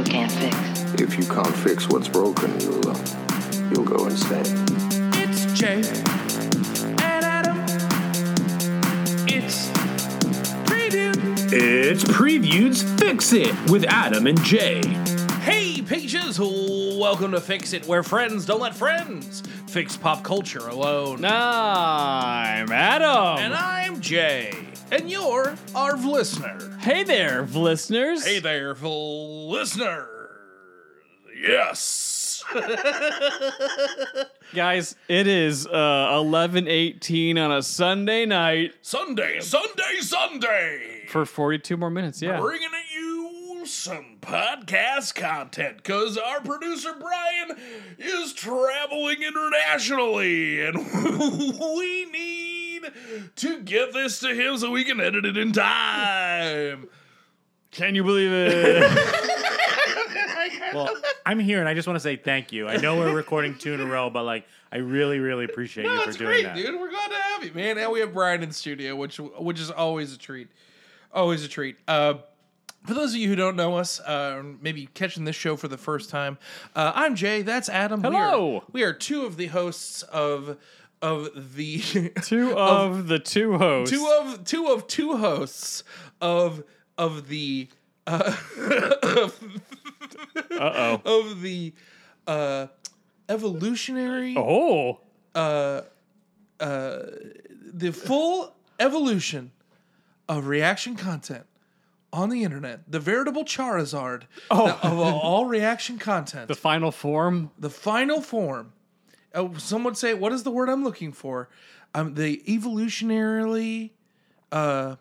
you can't fix. If you can't fix what's broken, you'll uh, you'll go insane. It's Jay and Adam. It's preview. It's Preview's Fix It with Adam and Jay. Hey, Peaches! Welcome to Fix It, where friends don't let friends fix pop culture alone. I'm Adam. And I'm Jay, and you're our listener. hey there, listeners. Hey there, listener. Yes. guys. It is uh, eleven eighteen on a Sunday night Sunday, Sunday, Sunday. for forty two more minutes. Yeah. bringing you some podcast content because our producer Brian is traveling internationally and we need to get this to him so we can edit it in time. Can you believe it? Well, I'm here and I just want to say thank you. I know we're recording two in a row, but like, I really, really appreciate No, you for doing great, that. dude. We're glad to have you, man. And we have Brian in studio, which which is always a treat. Always a treat. Uh, for those of you who don't know us, uh, maybe catching this show for the first time, uh, I'm Jay. That's Adam. We are- Hello. We are, two of the hosts of of the two of the two hosts. two of two of two hosts of of the uh, Uh oh. of the uh, evolutionary Oh. Uh uh the full evolution of reaction content on the internet, the veritable Charizard of all reaction content, the, final form. The final form. Uh, some would say, "What is the word I'm looking for?" Um, the evolutionarily uh,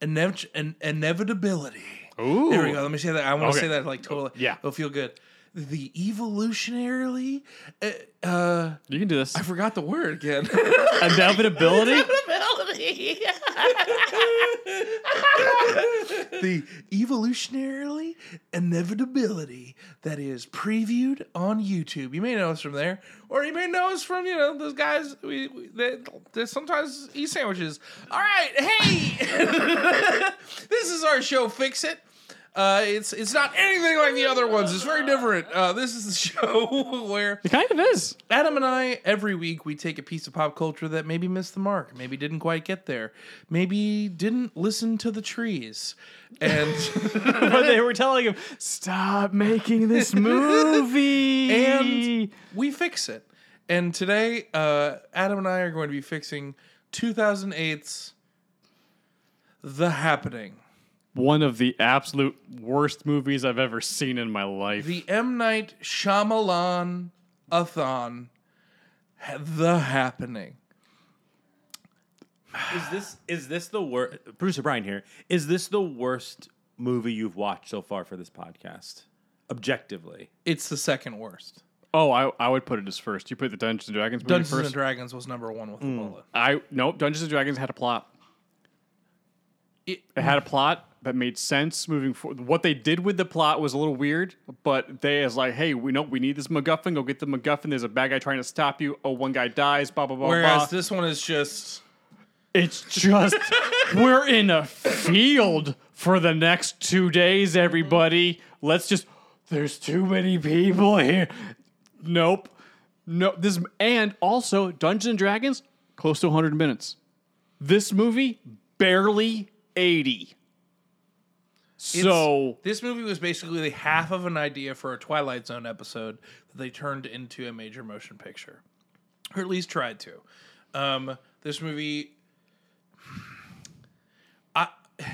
inev- in- inevitability. Ooh. There we go. Let me say that. I want to Okay. say that like totally. Yeah. it'll feel good. The evolutionarily. Uh, uh, You can do this. I forgot the word again. Inevitability. the evolutionarily inevitability that is pReview'd on YouTube. You may know us from there, or you may know us from you know those guys we, we that, that sometimes eat sandwiches. All right, hey, this is our show. Fix it. Uh, it's it's not anything like the other ones. It's very different. Uh, this is the show where It kind of is. Adam and I, every week, we take a piece of pop culture that maybe missed the mark, maybe didn't quite get there, maybe didn't listen to the trees. And But they were telling him, "Stop making this movie." and we fix it. And today, uh, Adam and I are going to be fixing 2008's The Happening, one of the absolute worst movies I've ever seen in my life. the M. Night Shyamalan Athon, The Happening. Is this is this the worst? Producer Brian here. Is this the worst movie you've watched so far for this podcast? Objectively, It's the second worst. oh, I, I would put it as first. You put the Dungeons and Dragons movie Dungeons first. and Dragons was number one with the hmm. bullet. I nope. Dungeons and Dragons had a plot. It- It had a plot that made sense moving forward. What they did with the plot was a little weird, but they is like, hey, we know we need this MacGuffin. Go get the MacGuffin. There's a bad guy trying to stop you. Oh, one guy dies. Blah blah blah. Whereas blah. this one is just It's just we're in a field for the next two days, mm-hmm. everybody. Let's just there's too many people here. Nope. No this and also Dungeons and Dragons, close to 100 minutes. This movie, barely 80. So this movie was basically the half of an idea for a Twilight Zone episode that they turned into a major motion picture, or at least tried to. Um, this movie, I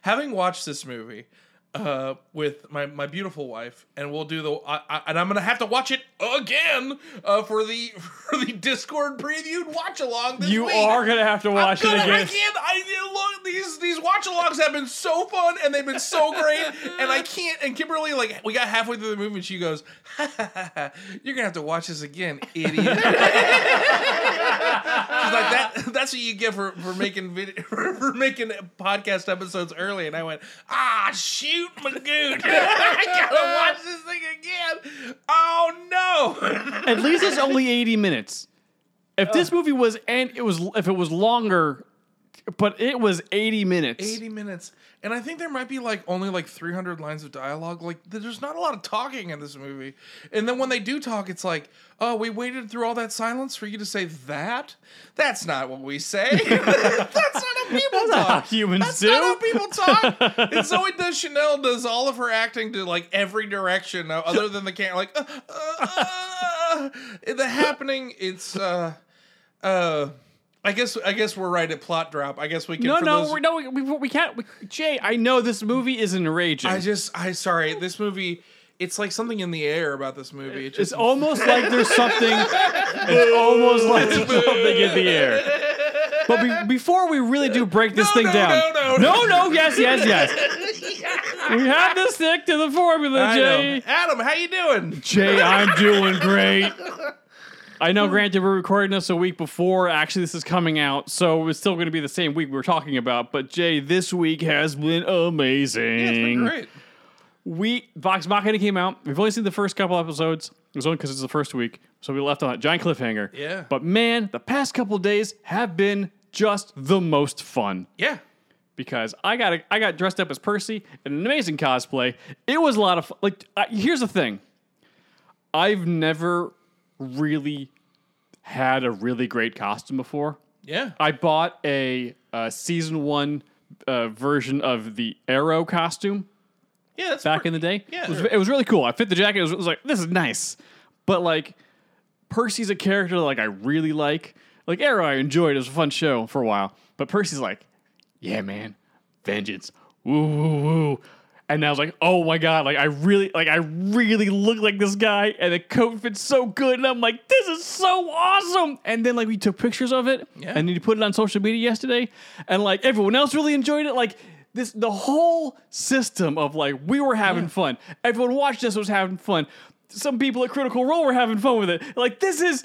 having watched this movie uh, with my, my beautiful wife, and we'll do the I, I, and I'm gonna have to watch it again uh, for the for the Discord pReview'd watch along. you are gonna have to watch I'm it gonna- I again. can't. I look. These these watch alongs have been so fun and they've been so great. and I can't. And Kimberly, like, we got halfway through the movie and she goes, ha, ha, ha, ha, "You're gonna have to watch this again, idiot." She's like, "That that's what you get for for making video for, for making podcast episodes early." And I went, "Ah, shoot, Magoon! I gotta watch this thing again. Oh no!" At least it's only 80 minutes. If this movie was and it was if it was longer, but it was 80 minutes. 80 minutes. And I think there might be like only like 300 lines of dialogue. Like there's not a lot of talking in this movie. And then when they do talk, it's like, oh, we waited through all that silence for you to say that? That's not what we say. That's people how talk. humans That's do. not how people talk. and Zooey Deschanel does all of her acting to like every direction uh, other than the camera. Like, uh, uh, uh, uh, the happening, it's, uh, uh, I guess I guess we're right at plot drop. I guess we can. no, for no, those- we're, no, we, we, we can't. We, Jay, I know this movie is enraging. I just, I sorry, this movie. It's like something in the air about this movie. It it's almost like there's something. It's almost like there's something in the air. But be, before we really do break this No, thing no, down, no, no, no, no, yes, yes, yes. we have to stick to the formula, I know. Jay. Adam, how you doing? Jay, I'm doing great. I know, granted, we're recording this a week before actually this is coming out, so it's still going to be the same week we were talking about. But Jay, this week has been amazing. Yeah, it's been great. We Vox Machina came out. We've only seen the first couple episodes. It was only because it's the first week, so we left on a giant cliffhanger. Yeah. But man, the past couple days have been just the most fun Yeah, because I got I got dressed up as Percy in an amazing cosplay. It was a lot of fun. Like, uh, here's the thing: I've never really had a really great costume before. yeah. I bought a, uh season one uh, version of the Arrow costume yeah, that's back pretty- in the day. Yeah. it was, it was really cool. I fit the jacket. It was, it was like this is nice, but like Percy's a character like I really like. Like Arrow, I enjoyed. It was a fun show for a while, but Percy's like, yeah, man, vengeance, woo woo woo. And I was like, oh my god, like I really, like I really look like this guy, and the coat fits so good, and I'm like, this is so awesome. And then like we took pictures of it, Yeah. and then you put it on social media yesterday, and like everyone else really enjoyed it. Like this, the whole system of like we were having fun. Everyone watched us was having fun. Some people at Critical Role were having fun with it. Like this is.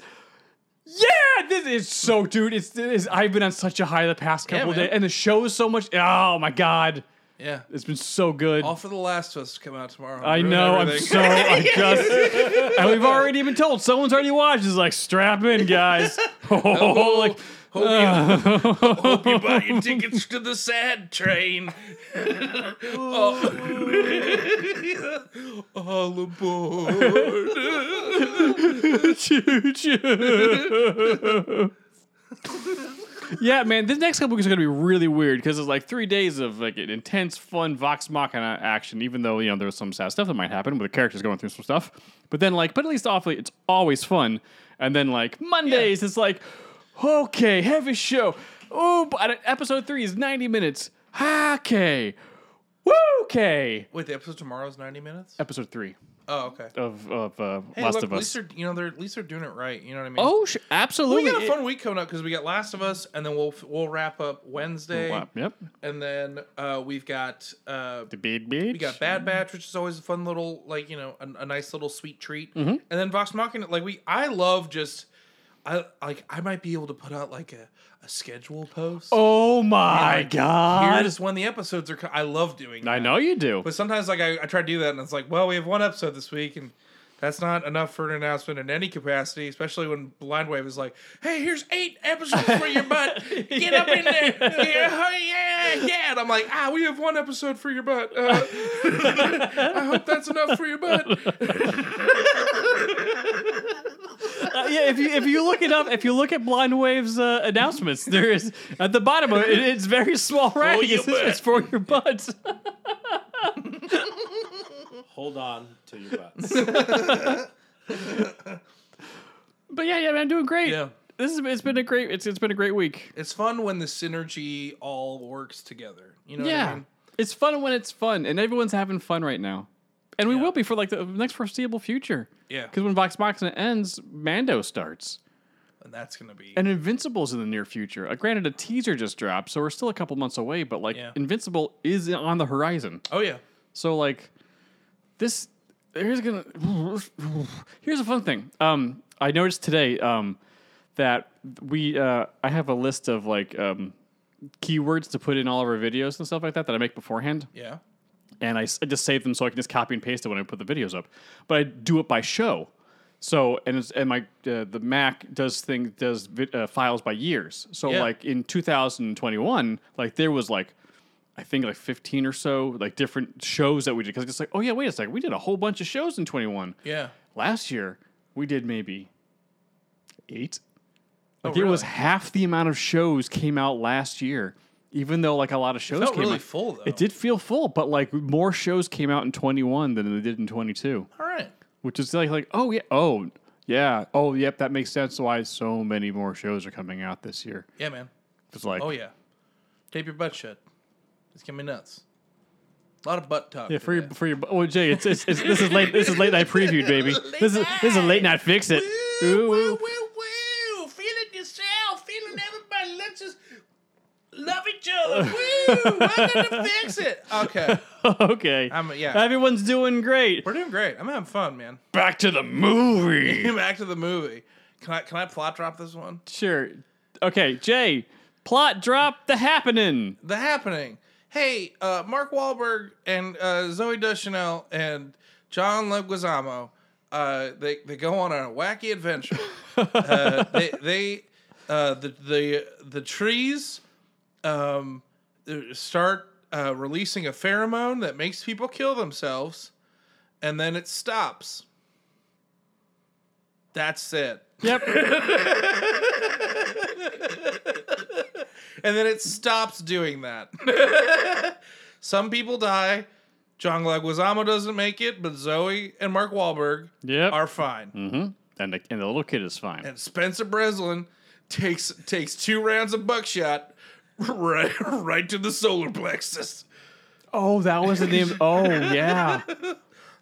Yeah, this is so, dude. It's, it's I've been on such a high the past couple man. days, and the show is so much. Oh my god, yeah. it's been so good. All for the Last of Us to come out tomorrow. I Ruin know. I'm everything. so. I just. and we've already been told someone's already watched. It's like strap in, guys. Oh, like Hope you, hope you buy your tickets to the sad train. oh. All aboard. choo choo. yeah, man. This next couple weeks are gonna be really weird because it's like three days of like an intense, fun Vox Machina action. Even though you know there's some sad stuff that might happen with the characters going through some stuff, but then like, but at least awfully, it's always fun. And then like Mondays, it's like, okay, heavy show. Oh, but episode three is 90 minutes. Okay. Woo, okay. Wait, the episode tomorrow's 90 minutes? Episode three Oh, okay. of of uh, Hey, Last look, of at Us. least they're, you know, they're, at least they're doing it right. You know what I mean? Oh, sh- absolutely. we got a It- fun week coming up because we got Last of Us, and then we'll we'll wrap up Wednesday, Wow, Yep. and then uh, we've got uh, The big bitch. we got Bad Batch, which is always a fun little like you know a, a nice little sweet treat, Mm-hmm. and then Vox Machina. Like we, I love just I like I might be able to put out like a, a schedule post. Oh my Like, god! Here's when the episodes are. co- I love doing. I know you do. But sometimes, like, I, I try to do that, and it's like, well, we have one episode this week, and that's not enough for an announcement in any capacity, especially when Blind Wave is like, hey, here's eight episodes for your butt. Get up in there. Yeah, oh, yeah, yeah. And I'm like, ah, we have one episode for your butt. Uh, I hope that's enough for your butt. Yeah, if you if you look it up, if you look at Blind Wave's uh, announcements, there is at the bottom of it, it's very small writing. your It says it's for your butts. Hold on to your butts. But yeah, yeah, man, I'm doing great. Yeah. This is it's been a great it's it's been a great week. It's fun when the synergy all works together. You know what I Yeah, mean? it's fun when it's fun, and everyone's having fun right now, and we Yeah. will be for like the next foreseeable future. Yeah. Because when Vox Machina ends, Mando starts. And that's going to be. And Invincible's in the near future. Uh, granted, a teaser just dropped, so we're still a couple months away. But like, Yeah. Invincible is on the horizon. oh, yeah. So like, this here's gonna here's a fun thing. Um, I noticed today um that we uh I have a list of like um keywords to put in all of our videos and stuff like that that I make beforehand, Yeah. And I, s- I just save them so I can just copy and paste it when I put the videos up. But I do it by show. So and it's, and my uh, the Mac does thing does vi- uh, files by years. So Yeah. like in 2021, like there was like I think like 15 or so like different shows that we did because it's like oh yeah wait a second we did a whole bunch of shows in 21. Yeah. Last year we did maybe eight. Oh, Like it was half the amount of shows came out last year. Even though like a lot of shows felt came really out. full, though. It did feel full, but like more shows came out in 21 than they did in 22 All right. which is like like oh yeah oh yeah oh yep that makes sense why so many more shows are coming out this year Yeah, man. it's like Oh yeah. Tape your butt shut. It's gonna be nuts. A lot of butt talk. yeah for your for your oh Jay it's, it's, it's this is late this is late night pReview'd baby this is this is a late night fix it Woo, woo, woo, woo. Feeling yourself, feeling everybody. Let's just love each Welcome to fix it. Okay, okay I'm yeah. everyone's doing great We're doing great. I'm having fun, man. back to the movie Back to the movie. Can I can I plot drop this one? sure okay Jay plot drop the happening The happening. Hey, uh, Mark Wahlberg and uh, Zooey Deschanel and John Leguizamo, uh, they they go on a wacky adventure. uh, they they uh, the the the trees um, start uh, releasing a pheromone that makes people kill themselves, and then it stops. That's it. yep and then it stops doing that. Some people die. John Leguizamo doesn't make it, but Zooey and Mark Wahlberg Yep. are fine. and the, and the little kid is fine And Spencer Breslin takes takes two rounds of buckshot right right to the solar plexus. oh that was the name oh yeah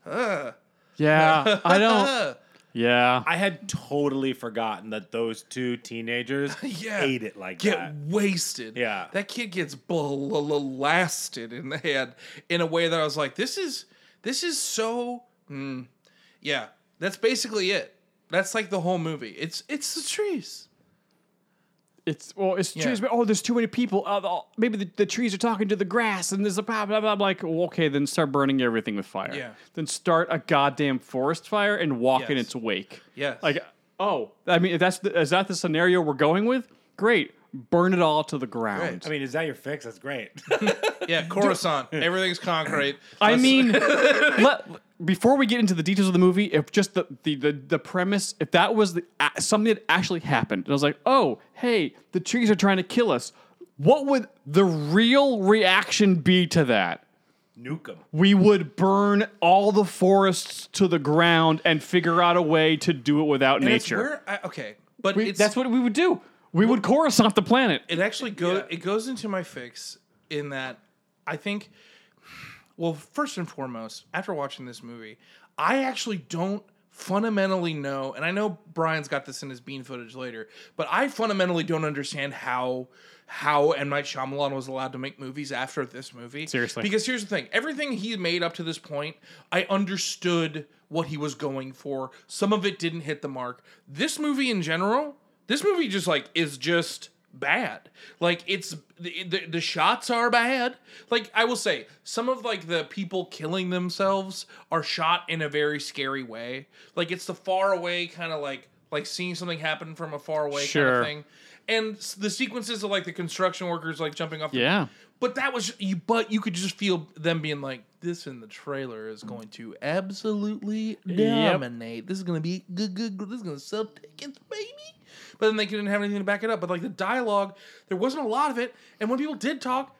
yeah I don't yeah I had totally forgotten that those two teenagers Yeah. ate it like Get that. Get wasted. Yeah. That kid gets blasted in the head in a way that I was like, this is this is so mm. yeah. That's basically it. That's like the whole movie. It's it's the trees. It's well, it's trees. Yeah. But, oh, there's too many people. Uh, the- maybe the, the trees are talking to the grass, and there's a blah blah blah. I'm like, well, okay, then start burning everything with fire. Yeah. Then start a goddamn forest fire and walk in Yes. its wake. Yes. Like, oh, I mean, if that's the, is that the scenario we're going with? Great, burn it all to the ground. Right. I mean, is that your fix? That's great. Yeah, Coruscant. Everything's concrete. I Let's- mean, let, before we get into the details of the movie, if just the the the, the premise, if that was the, a- something that actually happened, and I was like, oh, hey, the trees are trying to kill us. What would the real reaction be to that? Nuke 'em. We would burn all the forests to the ground and figure out a way to do it without and it's nature. where I, okay, but We- it's, that's what we would do. We would Coruscant the planet. it actually goes Yeah. it goes into my fix in that I think well first and foremost after watching this movie I actually don't fundamentally know and I know Brian's got this in his bean footage later but I fundamentally don't understand how how M. Night Shyamalan was allowed to make movies after this movie. Seriously. because here's the thing everything he made up to this point I understood what he was going for. Some of it didn't hit the mark. This movie in general this movie just like is just bad. Like it's the, the the shots are bad. Like I will say, some of like the people killing themselves are shot in a very scary way. Like it's the far away kind of like like seeing something happen from a far away kind of thing. And the sequences of like the construction workers like jumping off. the- Yeah. but that was you. But you could just feel them being like, "This in the trailer is going to absolutely dominate. This is going to be good, good, good. This is going to sell tickets, baby." But then they didn't have anything to back it up. But like the dialogue, there wasn't a lot of it. And when people did talk,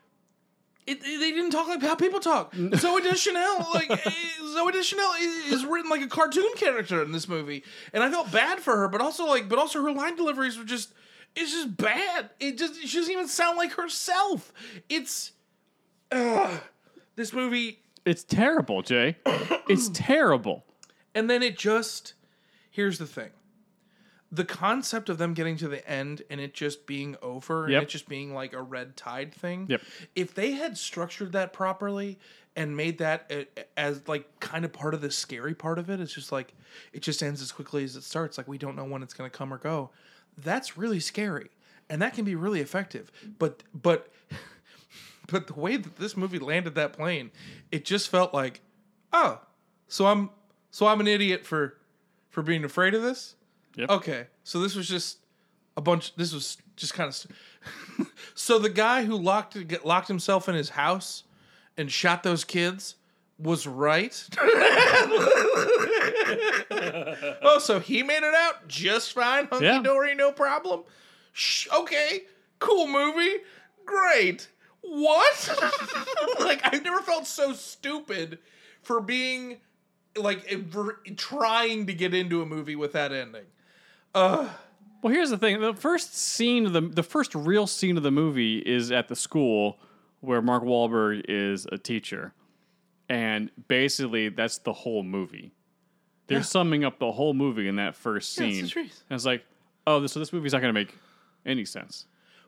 it, they didn't talk like how people talk. Zooey Deschanel, like eh, Zooey Deschanel is, is written like a cartoon character in this movie, and I felt bad for her. But also like, but also her line deliveries were just, it's just bad. It just she doesn't even sound like herself. It's, ugh. this movie, It's terrible, Jay. it's terrible. and then it just. Here's the thing. The concept of them getting to the end and it just being over Yep. and it just being like a red tide thing. Yep. if they had structured that properly and made that as like kind of part of the scary part of it it's just like it just ends as quickly as it starts like we don't know when it's going to come or go that's really scary and that can be really effective but but but the way that this movie landed that plane it just felt like oh so i'm so i'm an idiot for for being afraid of this? Yep. Okay, so this was just a bunch. This was just kind of. St- so the guy who locked locked himself in his house and shot those kids was right. oh, so he made it out just fine, hunky Yeah. dory, no problem. Shh, okay, cool movie, great. What? like I've never felt so stupid for being like for trying to get into a movie with that ending. Well, here's the thing: the first scene of the the first real scene of the movie is at the school where Mark Wahlberg is a teacher, and basically that's the whole movie. They're summing up the whole movie in that first Yeah, it's scene. the truth. And it's like, oh, this, so this movie's not going to make any sense.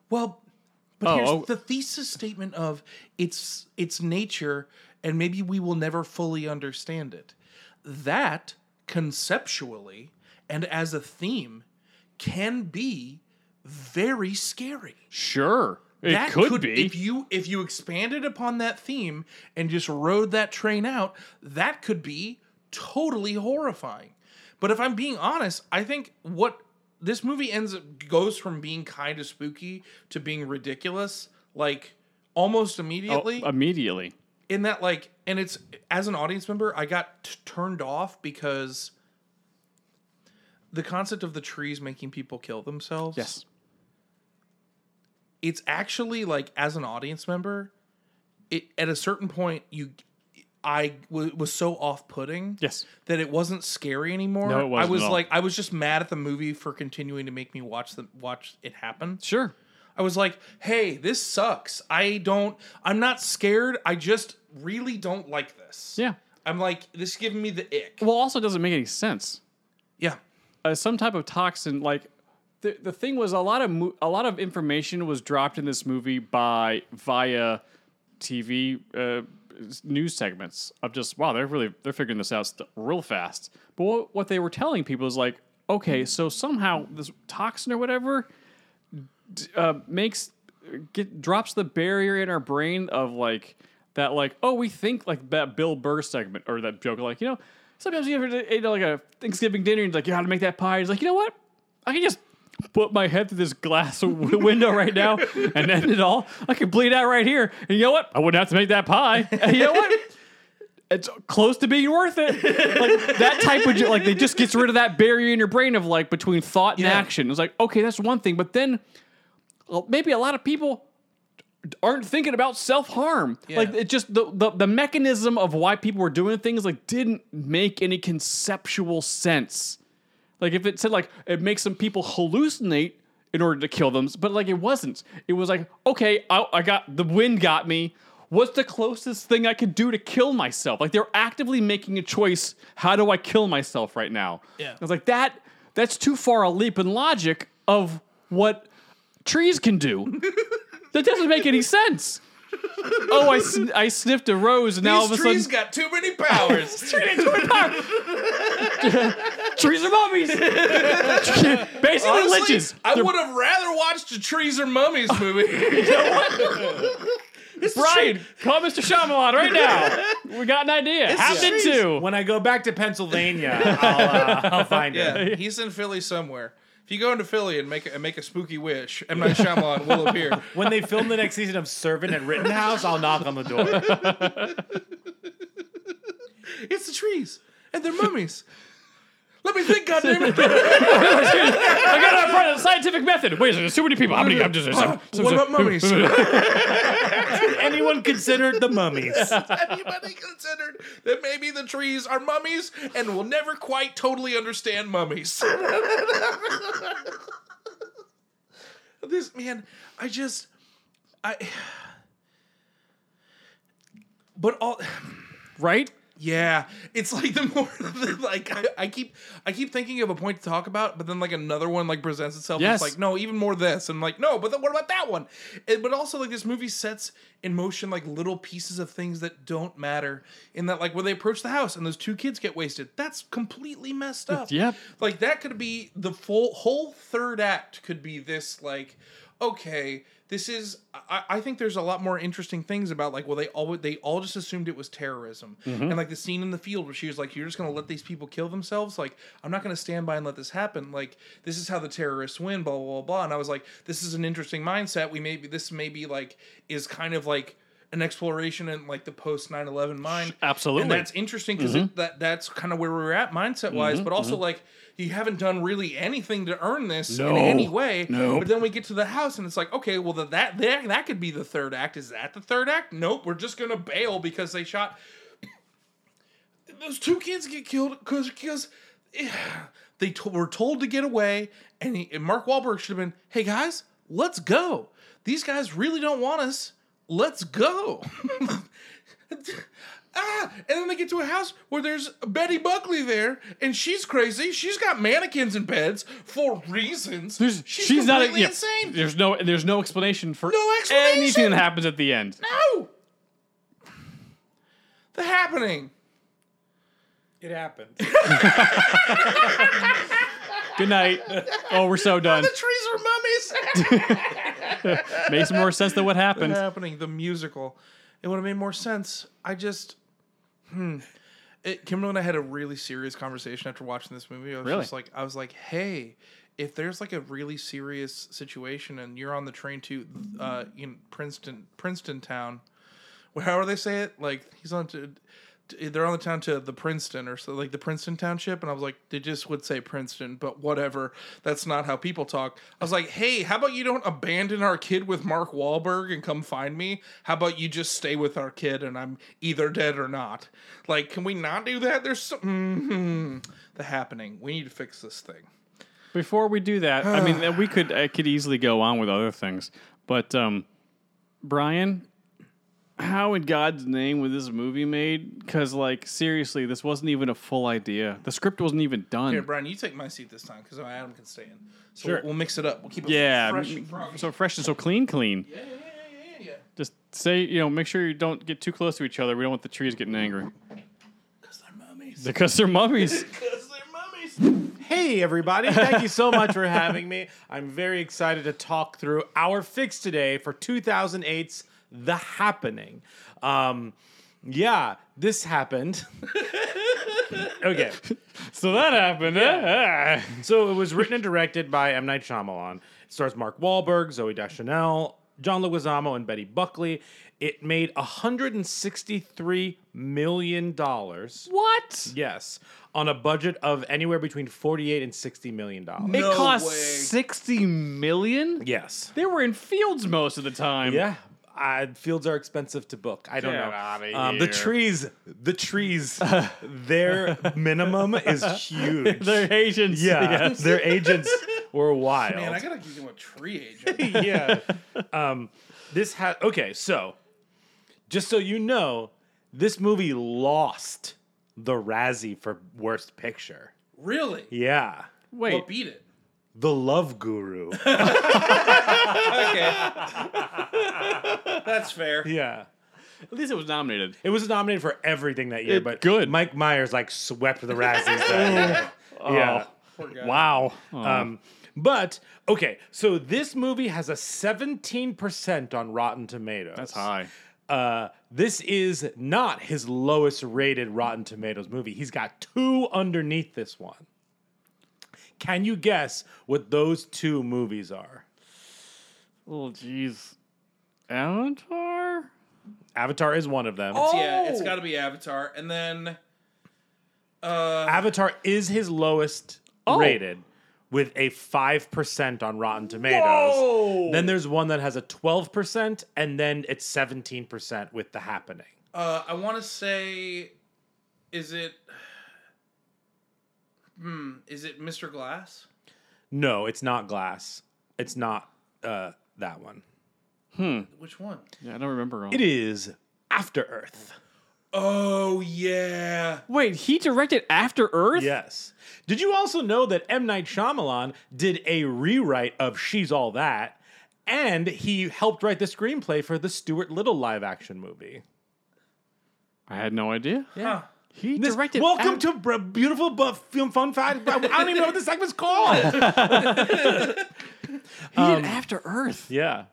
Well, but Oh, here's oh. the thesis statement of its its nature, and maybe we will never fully understand it. That conceptually and as a theme can be very scary. Sure, it that could, be. if you if you expanded upon that theme and just rode that train out, that could be totally horrifying. But if I'm being honest, I think what this movie ends up goes from being kind of spooky to being ridiculous, like almost Oh, immediately. immediately. in that, like, and it's as an audience member, I got t- turned off because the concept of the trees making people kill themselves Yes. it's actually like as an audience member it at a certain point you I w- was so off-putting Yes. that it wasn't scary anymore No, it wasn't i was like i was just mad at the movie for continuing to make me watch the watch it happen Sure. i was like hey this sucks i don't i'm not scared i just really don't like this Yeah. i'm like this is giving me the ick Well, also it doesn't make any sense. Uh, some type of toxin like the, the thing was a lot of mo- a lot of information was dropped in this movie by via TV uh, news segments of just wow they're really they're figuring this out st- real fast. But what, what they were telling people is like okay so somehow this toxin or whatever d- uh, makes get drops the barrier in our brain of like that like oh we think like that Bill Burr segment or that joke like you know sometimes you ever know like a Thanksgiving dinner and it's like you how to make that pie? He's like you know what? I can just put my head through this glass window right now and end it all. I can bleed out right here. And you know what? I wouldn't have to make that pie. And you know what? It's close to being worth it. Like that type of like they just gets rid of that barrier in your brain of like between thought and Yeah. action. It's like okay, that's one thing, but then well, maybe a lot of people aren't thinking about self harm. Like it just the, the the mechanism of why people were doing things like didn't make any conceptual sense. Like if it said like it makes some people hallucinate in order to kill them, but like it wasn't. It was like okay, I, I got the wind got me. What's the closest thing I could do to kill myself? Like they're actively making a choice. How do I kill myself right now? Yeah. I was like that. That's too far a leap in logic of what trees can do. that doesn't make any sense. Oh, I, sn- I sniffed a rose and now all of these a trees got too many powers trees are mummies. Basically, Honestly, liches. I They're- would have rather watched a Trees or Mummies movie. Brian, call Mr. Shyamalan right now. We got an idea. Happened to. When I go back to Pennsylvania, I'll, uh, I'll find it. yeah, he's in Philly somewhere. If you go into Philly and make a, and make a spooky wish, M Night Shyamalan will appear. When they film the next season of Servant at Rittenhouse, I'll knock on the door. It's the trees and they're mummies. Let me think, goddammit. I got it in front of the scientific method. Wait, a minute, there's too many people. How many? I'm just. what about mummies? Anyone considered the mummies? Anybody considered that maybe the trees are mummies and will never quite totally understand mummies? this man, I just, I. But all. right? Yeah, it's like the more like I, I keep I keep thinking of a point to talk about, but then like another one like presents itself. and Yes. It's like no, even more this, and I'm like no, but then what about that one? And, but also like this movie sets in motion like little pieces of things that don't matter. In that like when they approach the house and those two kids get wasted, that's completely messed up. Yep. Like that could be the full whole third act could be this like okay, this is. I, I think there's a lot more interesting things about like, well, they all they all just assumed it was terrorism, mm-hmm. and like the scene in the field where she was like, "You're just gonna let these people kill themselves? Like, I'm not gonna stand by and let this happen. Like, this is how the terrorists win." Blah blah blah. blah. And I was like, this is an interesting mindset. We maybe this maybe like is kind of like an exploration in like the post 9-11 mind absolutely. and that's interesting because mm-hmm. that that's kind of where we're at mindset wise mm-hmm, but also mm-hmm. like you haven't done really anything to earn this No. in any way Nope. but then we get to the house and it's like okay well that that that, that could be the third act is that the third act nope we're just gonna bail because they shot those two kids get killed because because eh, they to- were told to get away, and, he, and Mark Wahlberg should have been, "Hey guys, let's go. These guys really don't want us. Let's go." ah, and then they get to a house where there's Betty Buckley there, and she's crazy. She's got mannequins in beds for reasons. There's, she's, she's not completely yeah, insane. There's no there's no explanation for No explanation! anything that happens at the end. No. The happening. It happened. Good night. Oh, we're so done. The trees are mummies. Makes more sense than what happened. happening the musical it would have made more sense i just hmm it, kimberly and i had a really serious conversation after watching this movie i was Really? just like i was like hey if there's like a really serious situation and you're on the train to uh in princeton princeton town well, however they say it like he's on to- they're on the town to the Princeton or so like the Princeton township and I was like they just would say Princeton but whatever. That's not how people talk. I was like hey how about you don't abandon our kid with Mark Wahlberg and come find me? How about you just stay with our kid and I'm either dead or not? Like can we not do that? There's some mhm. the happening. We need to fix this thing. Before we do that, I mean, we could I could easily go on with other things, but um, Brian, how in God's name was this movie made? Because like seriously, this wasn't even a full idea. The script wasn't even done. here Brian you take my seat this time because Adam can stay in so Sure. we'll, we'll mix it up we'll keep it yeah, fresh m- and so fresh and so clean, clean. yeah, yeah, yeah, yeah, yeah. Just say, you know, make sure you don't get too close to each other. We don't want the trees getting angry because they're mummies because they're mummies. because they're mummies Hey, everybody. Thank you so much for having me. I'm very excited to talk through our fix today for 2008's The Happening. Um, yeah, this happened. okay. so that happened. eh? So it was written and directed by M. Night Shyamalan. It stars Mark Wahlberg, Zooey Deschanel, John Leguizamo, and Betty Buckley. It made $163 million. What? Yes. On a budget of anywhere between 48 and 60 million dollars. It cost way. sixty million. Yes. They were in fields most of the time. Yeah. Uh, fields are expensive to book. I don't Get know. outta Um, the trees, the trees, their minimum is huge. Their agents. yeah, yes. their agents were wild. Man, I gotta give you a tree agent. yeah. Um, this had okay. So, just so you know, this movie lost the Razzie for Worst Picture. really? Yeah, Wait. What beat it? The Love Guru. Okay. That's fair. yeah. At least it was nominated. It was nominated for everything that year, It- but good. Mike Myers like swept the Razzies that year. Yeah. Poor guy. Wow. Oh. Um, but okay, so this movie has a 17% on Rotten Tomatoes. That's high. Uh, this is not his lowest rated Rotten Tomatoes movie. He's got two underneath this one. Can you guess what those two movies are? Oh, jeez. Avatar? Avatar is one of them. Yeah, it's got to be Avatar, and then Avatar is his lowest Oh. rated with a 5% on Rotten Tomatoes. Whoa. Then there's one that has a 12% and then it's 17% with The Happening. uh, I want to say, is it? Hmm. Is it Mr. Glass? No, it's not Glass. It's not uh, that one. Which one? Yeah, I don't remember. all. It is After Earth. Oh yeah. Wait, he directed After Earth? Yes. Did you also know that M. Night Shyamalan did a rewrite of She's All That, and he helped write the screenplay for the Stuart Little live action movie? I had no idea. Huh. He This- directed. welcome Af- to br- beautiful but film fun fact. I don't even know what this segment's called. He did um, After Earth. Yeah.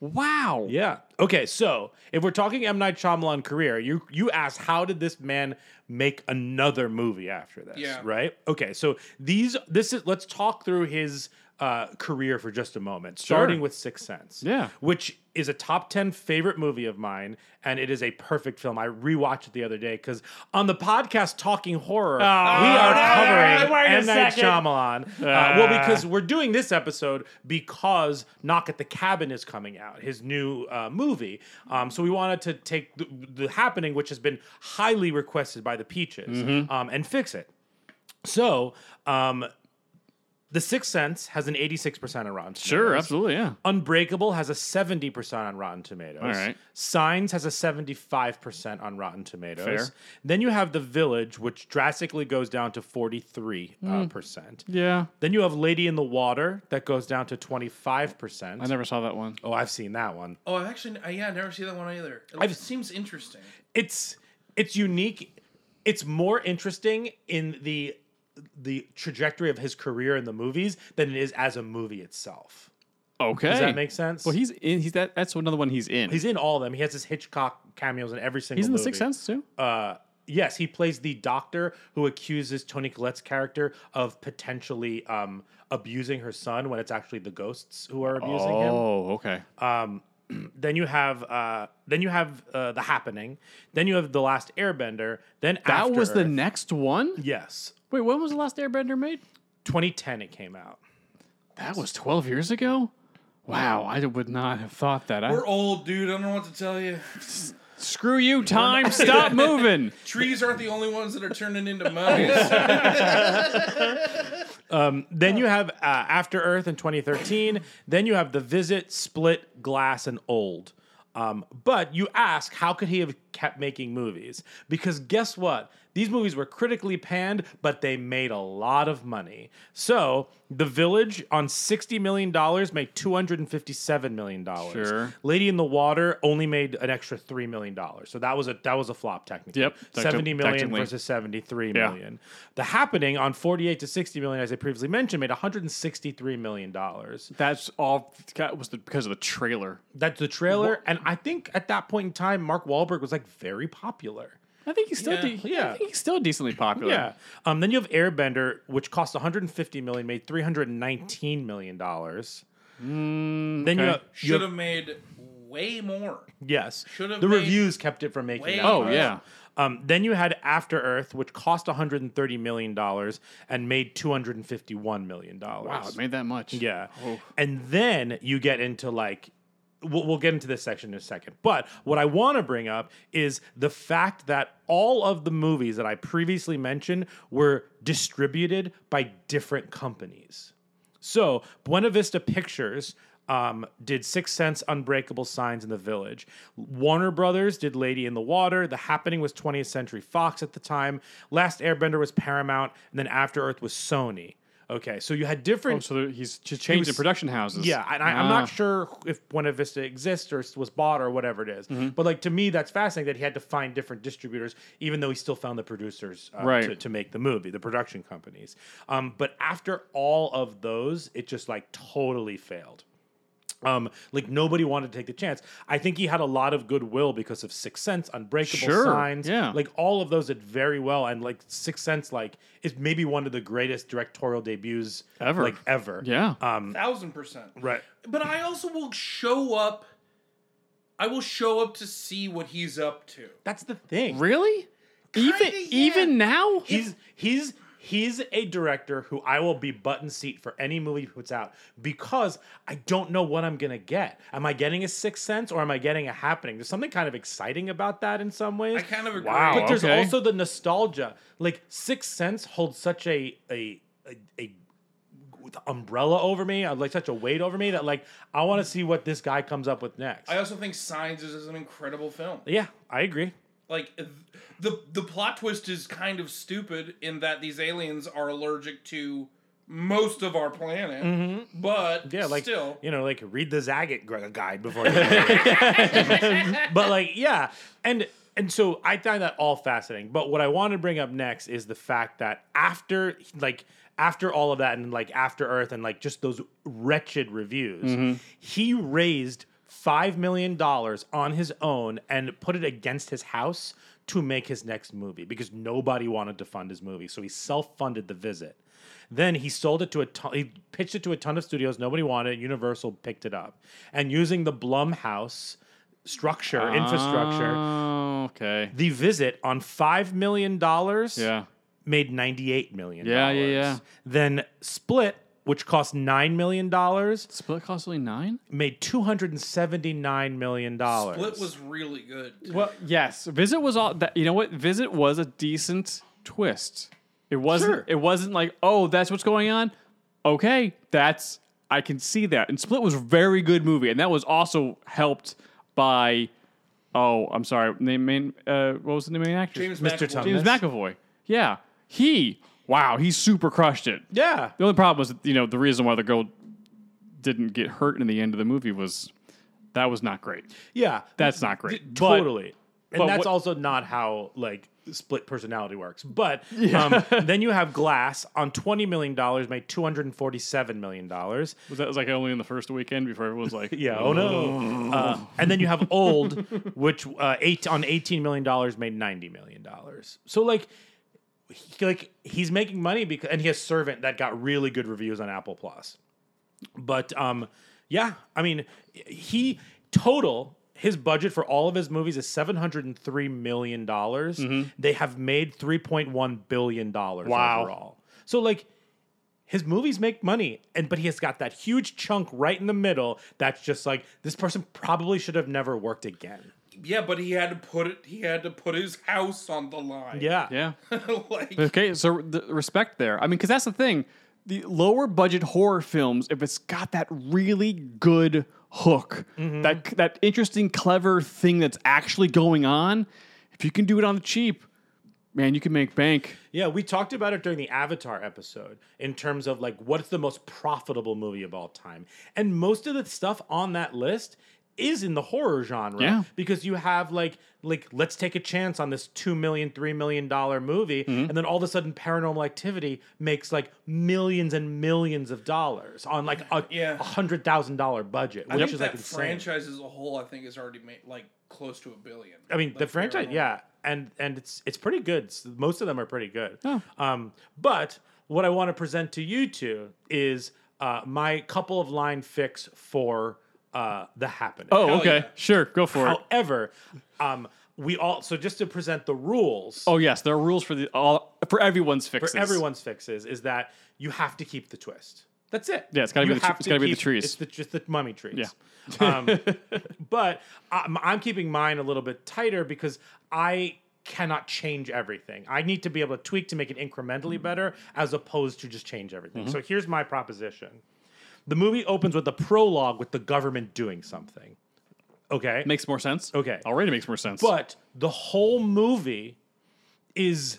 Wow. Yeah. Okay, so if we're talking M Night Shyamalan career, you you asked how did this man make another movie after this? Yeah. Right. Okay, so these this is let's talk through his uh, career for just a moment, starting with Sixth Sense. Yeah. which is a top ten favorite movie of mine, and it is a perfect film. I rewatched it the other day because on the podcast Talking Horror, we are covering a M Night. Shyamalan. Uh, well, because we're doing this episode because Knock at the Cabin is coming out, his new uh, movie. Um, so we wanted to take the, the happening, which has been highly requested by the Peaches, um, and fix it. So, um, The Sixth Sense has an 86% on Rotten Tomatoes. Sure, absolutely, yeah. Unbreakable has a 70% on Rotten Tomatoes. All right. Signs has a 75% on Rotten Tomatoes. Fair. Then you have The Village, which drastically goes down to 43%. Hmm. Uh, percent. Yeah. Then you have Lady in the Water, that goes down to 25%. I never saw that one. oh, I've seen that one. Oh, I've actually, uh, yeah, I never see that one either. It I've- seems interesting. It's it's unique. It's more interesting in the the trajectory of his career in the movies than it is as a movie itself. Okay. Does that make sense? Well, he's in. He's that. That's another one he's in. He's in all of them. He has his Hitchcock cameos in every single He's in the. Sixth Sense too. Uh, yes, he plays the doctor who accuses Toni Collette's character of potentially um, abusing her son when it's actually the ghosts who are abusing him. oh, okay. Um, then you have uh, then you have uh, the happening. Then you have the last Airbender. Then that was the next one. yes, Wait, when was the last Airbender made? 2010 it came out. That was twelve years ago. Wow, I would not have thought that. I, We're old, dude. I don't know what to tell you. screw you, time. Stop moving. Trees aren't the only ones that are turning into mummies. Then you have uh, After Earth in 2013. then you have The Visit, Split, Glass, and Old. Um, but you ask, how could he have kept making movies? Because guess what? These movies were critically panned, but they made a lot of money. So, The Village on $60 million made $257 million. Sure. Lady in the Water only made an extra $3 million. So that was a that was a flop technically. Yep, 70 million versus 73 Yeah. million. The Happening on 48 to 60 million, as I previously mentioned, made 163 million dollars. That's all. Was the, because of the trailer. That's the trailer, and I think at that point in time, Mark Wahlberg was like very popular. I think he's still. Yeah. de- Yeah. I think he's still decently popular. Yeah. Um. Then you have Airbender, which cost 150 million, made 319 million dollars. then you okay. have, you Should have have made way more. yes. Should've the made reviews kept it from making. way that Oh much. yeah. Um, then you had After Earth, which cost 130 million dollars and made 251 million dollars. Wow, it made that much. Yeah. Oh. And then you get into like, we'll, we'll get into this section in a second. But what I want to bring up is the fact that all of the movies that I previously mentioned were distributed by different companies. So Buena Vista Pictures um, did Six Sense, Unbreakable Signs in the Village. Warner Brothers did Lady in the Water. The Happening was 20th Century Fox at the time. Last Airbender was Paramount, and then After Earth was Sony. Okay, so you had different. Oh, so there- he's just changed the was- production houses. Yeah, and I, I'm Ah. not sure if Buena Vista exists or was bought or whatever it is. Mm-hmm. But like to me, that's fascinating that he had to find different distributors, even though he still found the producers uh, Right. to, to make the movie, the production companies. Um, but after all of those, it just like totally failed. Um, like nobody wanted to take the chance. I think he had a lot of goodwill because of Sixth Sense, Unbreakable Sure, Signs. yeah. like all of those did very well, and like Sixth Sense, like is maybe one of the greatest directorial debuts Ever. like ever. Yeah. Um, Thousand percent. right. But I also will show up. I will show up to see what he's up to. That's the thing. really? even Kinda, yeah. even now? He's he's he's a director who I will be button seat for any movie he puts out because I don't know what I'm gonna get. Am I getting a Sixth Sense or am I getting a Happening? There's something kind of exciting about that in some ways. I kind of agree. Wow. but there's okay. also the nostalgia. Like Sixth Sense holds such a a a, a umbrella over me, uh, like such a weight over me that like I want to see what this guy comes up with next. I also think Signs is an incredible film. yeah, I agree. Like the the plot twist is kind of stupid in that these aliens are allergic to most of our planet, but Mm-hmm. Yeah, like still, you know, like read the Zagat guide before. You but like, yeah, and and so I find that all fascinating. But what I want to bring up next is the fact that after like after all of that and like after Earth and like just those wretched reviews, he raised five million dollars on his own and put it against his house to make his next movie because nobody wanted to fund his movie. So he self-funded the visit. Then he sold it to a ton, he pitched it to a ton of studios. Nobody wanted it. Universal picked it up. And using the Blumhouse structure, oh, infrastructure, Oh, okay. the visit on $5 million Yeah. made $98 million. Yeah, yeah, yeah. Then Split, which cost $9 million, Split cost only nine. made $279 million. Split was really good. Well, yes. Visit was all that. You know what? Visit was a decent twist. It wasn't. Sure. It wasn't like, oh, that's what's going on. Okay, that's. I can see that. And Split was a very good movie, and that was also helped by. Oh, I'm sorry. Name main. Uh, what was the name of the main actor? James Mr. McAvoy. Thomas. James McAvoy. Yeah, he. Wow, he super crushed it. Yeah. The only problem was, you know, the reason why the girl didn't get hurt in the end of the movie was that was not great. Yeah. That's not great. But- totally. And that's what- also not how like split personality works. But um, then you have Glass on twenty million dollars, made two hundred and forty-seven million dollars. Was that was like only in the first weekend before everyone was like, Yeah. Oh no. Uh, and then you have Old, which uh, eight on eighteen million dollars made ninety million dollars. So like, he, like he's making money because, and he has Servant that got really good reviews on Apple Plus. But um, yeah, I mean, he total his budget for all of his movies is seven hundred and three million dollars. They have made three point one billion dollars Wow. overall. So like his movies make money and but he has got that huge chunk right in the middle that's just like this person probably should have never worked again Yeah, but he had to put it. He had to put his house on the line. yeah yeah. like Okay, so the respect there. I mean, because that's the thing. The lower budget horror films, if it's got that really good hook, mm-hmm. that that interesting, clever thing that's actually going on, if you can do it on the cheap, man, you can make bank. yeah we talked about it during the avatar episode in terms of like what's the most profitable movie of all time and most of the stuff on that list is in the horror genre Yeah. because you have like like let's take a chance on this two million three million dollar movie and then all of a sudden paranormal activity makes like millions and millions of dollars on like a Yeah. hundred thousand dollar budget I which think is that like insane franchise as a whole, I think, has already made like close to a billion. I mean, the franchise, Paranormal. yeah, and and it's it's pretty good. Most of them are pretty good. Um, but what I want to present to you two is uh, my couple of line fix for uh, the happening. Oh, Hell okay, yeah. sure, go for it. however, um, we all so just to present the rules Oh yes, there are rules for the all for everyone's fixes. for everyone's fixes is that you have to keep the twist. That's it. Yeah, it's gotta You be the tr- it's to gotta be the trees. It's the, just the mummy trees. Yeah. um, but I'm, I'm keeping mine a little bit tighter because I cannot change everything. I need to be able to tweak to make it incrementally better as opposed to just change everything. Mm-hmm. So here's my proposition. The movie opens with a prologue with the government doing something. Okay. Makes more sense. Okay. already makes more sense. But the whole movie is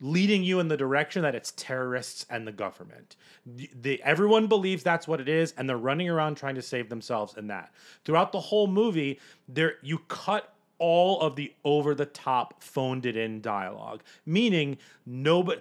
leading you in the direction that it's terrorists and the government. The, the- everyone believes that's what it is, and they're running around trying to save themselves in that. Throughout the whole movie, there you cut all of the over the top phoned it in dialogue, meaning nobody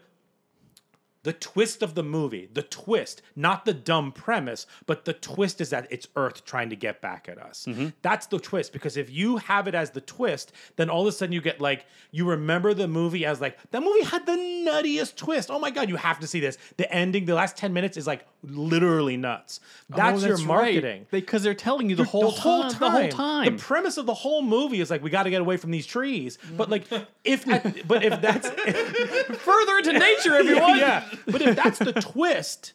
the twist of the movie, the twist, not the dumb premise, but the twist is that it's Earth trying to get back at us. Mm-hmm. That's the twist because if you have it as the twist, then all of a sudden you get like you remember the movie as like that movie had the nuttiest twist. Oh my god, you have to see this. The ending, the last 10 minutes is like literally nuts. Oh, that's, Oh, your right. marketing. because they're telling you the whole, time, the whole time. The premise of the whole movie is like we got to get away from these trees. But like if at, but if that's Further into nature, everyone. yeah, but if that's the twist,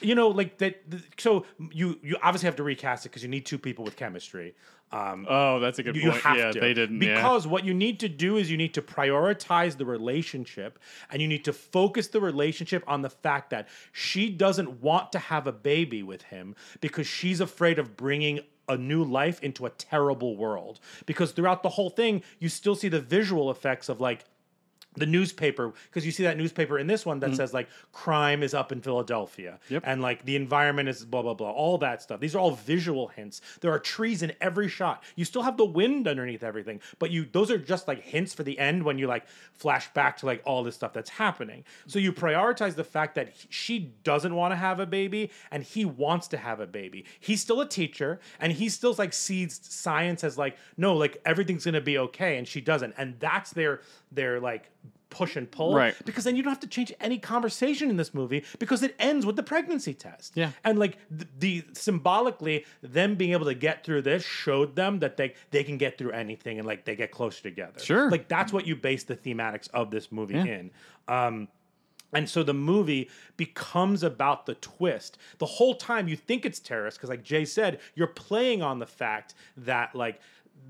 you know, like that. th- So you you obviously have to recast it because you need two people with chemistry. Um, Oh, that's a good you point. have yeah, to they didn't. yeah. because what you need to do is you need to prioritize the relationship and you need to focus the relationship on the fact that she doesn't want to have a baby with him because she's afraid of bringing a new life into a terrible world because throughout the whole thing you still see the visual effects of like the newspaper because you see that newspaper in this one that mm-hmm. says like crime is up in Philadelphia Yep. and like the environment is blah blah blah all that stuff. These are all visual hints. There are trees in every shot. You still have the wind underneath everything but you those are just like hints for the end when you like flash back to like all this stuff that's happening. So you prioritize the fact that he- she doesn't want to have a baby and he wants to have a baby. He's still a teacher and he still like sees science as like no like everything's gonna be okay and she doesn't. And that's their their like push and pull Right. because then you don't have to change any conversation in this movie because it ends with the pregnancy test Yeah. and like the, the symbolically them being able to get through this showed them that they they can get through anything and like they get closer together Sure. like that's what you base the thematics of this movie Yeah. in um and so the movie becomes about the twist. The whole time you think it's terrorist because like Jay said, you're playing on the fact that like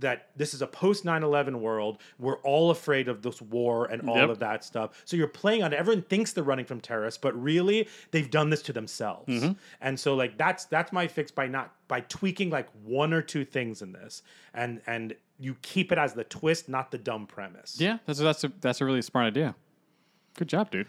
that this is a post 9/11 world. We're all afraid of this war and all Yep. of that stuff. So you're playing on it. Everyone thinks they're running from terrorists, but really they've done this to themselves. Mm-hmm. And so like that's that's my fix by not by tweaking like one or two things in this. And and you keep it as the twist, not the dumb premise. Yeah, that's that's a that's a really smart idea. Good job, dude.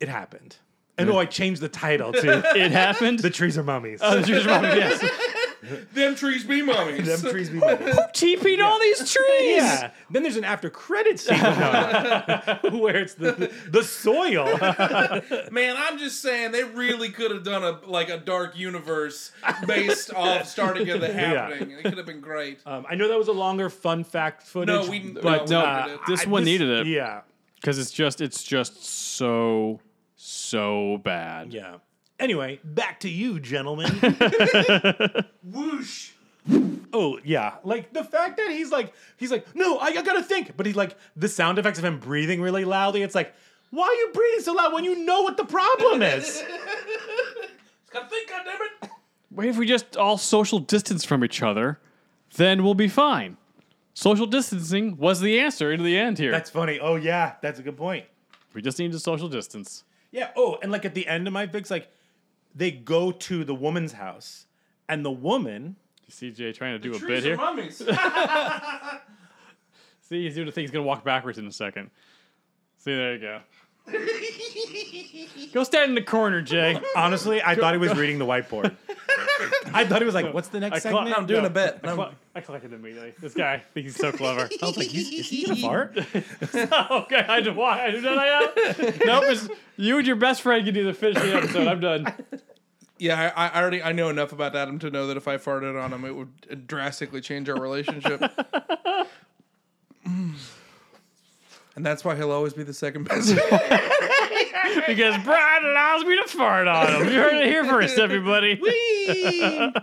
It happened. And oh, I changed the title to It happened. The Trees Are Mummies. Oh, the trees are mummies, yes. Them trees be mummies. Them trees be mummies. TP'd all these trees. Yeah. Then there's an after credit scene where it's the the soil. Man, I'm just saying they really could have done a like a dark universe based off starting of the happening. It could have been great. Um, I know that was a longer fun fact footage. No, we- but no, we uh, needed it. This I- one needed it. Yeah, because it's just it's just so so bad. yeah. Anyway, back to you, gentlemen. Whoosh. oh yeah, like the fact that he's like he's like no, I, I gotta think, but he's like the sound effects of him breathing really loudly. It's like why are you breathing so loud when you know what the problem is? Gotta think, goddammit. Wait, if we just all social distance from each other, then we'll be fine. Social distancing was the answer in the end here. That's funny. Oh yeah, that's a good point. we just need to social distance. Yeah. Oh, and like at the end of my fix, like they go to the woman's house, and the woman. CJ trying to do a Trees bit are here. mummies. See, he's doing the thing. He's gonna walk backwards in a second. See, there you go. Go stand in the corner, Jay. Honestly, I thought he was reading the whiteboard. I thought he was like, "What's the next I cla- segment?" I'm doing No. a bet. I, cl- I collected immediately. This guy thinks he's so clever. I was like, "He's- "Is he gonna fart?" okay, I do. Why? I do not. I am. nope. It's, you and your best friend can do either finish the episode. I'm done. Yeah, I, I already I know enough about Adam to know that if I farted on him, it would drastically change our relationship. And that's why he'll always be the second best. Because Brian allows me to fart on him. You heard it here first, everybody.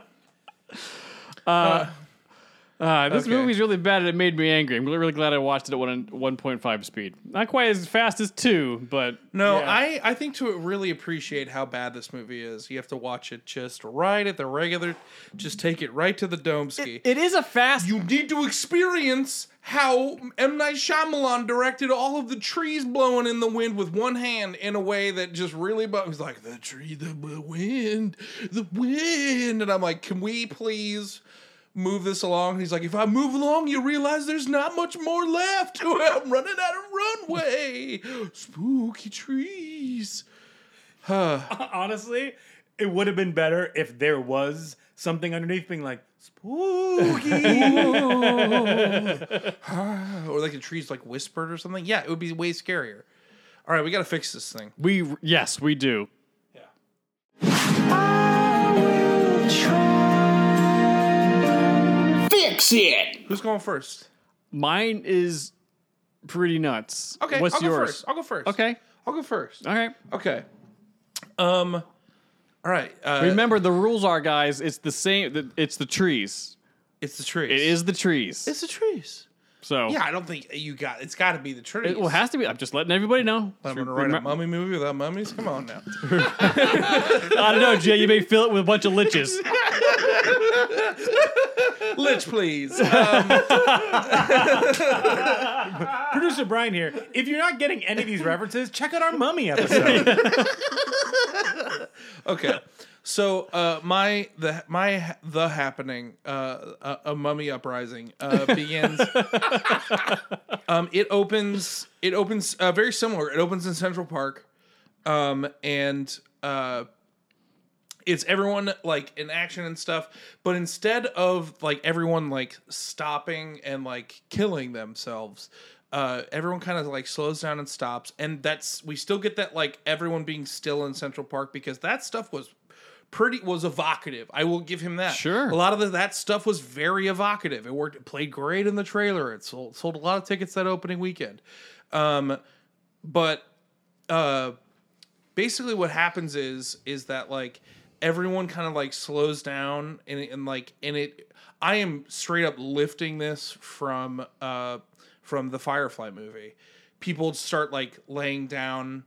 Uh, uh, Uh, this Okay. movie's really bad and it made me angry. I'm really, really glad I watched it at one, 1.5 speed. Not quite as fast as 2, but No, Yeah. I, I think to really appreciate how bad this movie is, you have to watch it just right at the regular, just take it right to the domski. it is a fast. you need to experience how M. Night Shyamalan directed all of the trees blowing in the wind with one hand in a way that just really, but was like, the tree, the wind, the wind. And I'm like, can we please move this along? And he's like, if I move along, you realize there's not much more left. I'm running out of runway. Spooky trees. Huh. Honestly, it would have been better if there was something underneath being like spooky. Or like the trees like whispered or something. Yeah, it would be way scarier. All right, we got to fix this thing. we yes, we do. Fix ah! It! Who's going first? Mine is pretty nuts. Okay, what's I'll yours? go first. I'll go first. Okay, I'll go first. all right. Okay. Um. All right. Uh, Remember the rules are, guys. It's the same. It's the trees. it's the trees. It is the trees. It's the trees. so Yeah, I don't think you got. It's got to be the trees. it well, it has to be. I'm just letting everybody know. I'm gonna write a mummy movie without mummies. Come on now. I don't know, Jay. You may fill it with a bunch of liches. Lich, please. Um, Producer Brian here. If you're not getting any of these references, check out our mummy episode. Okay. So uh, my the my the happening uh, a, a mummy uprising uh, begins. um, it opens. It opens uh, very similar. It opens in Central Park, um, and uh, it's everyone like in action and stuff. But instead of like everyone like stopping and like killing themselves, uh, everyone kind of like slows down and stops. And that's we still get that like everyone being still in Central Park because that stuff was pretty was evocative. I will give him that. Sure. a lot of the, that stuff was very evocative. It worked. It played great in the trailer. It sold sold a lot of tickets that opening weekend. Um, but uh, basically what happens is is that like everyone kind of like slows down and, and like and it i am straight up lifting this from uh from the firefly movie. People start like laying down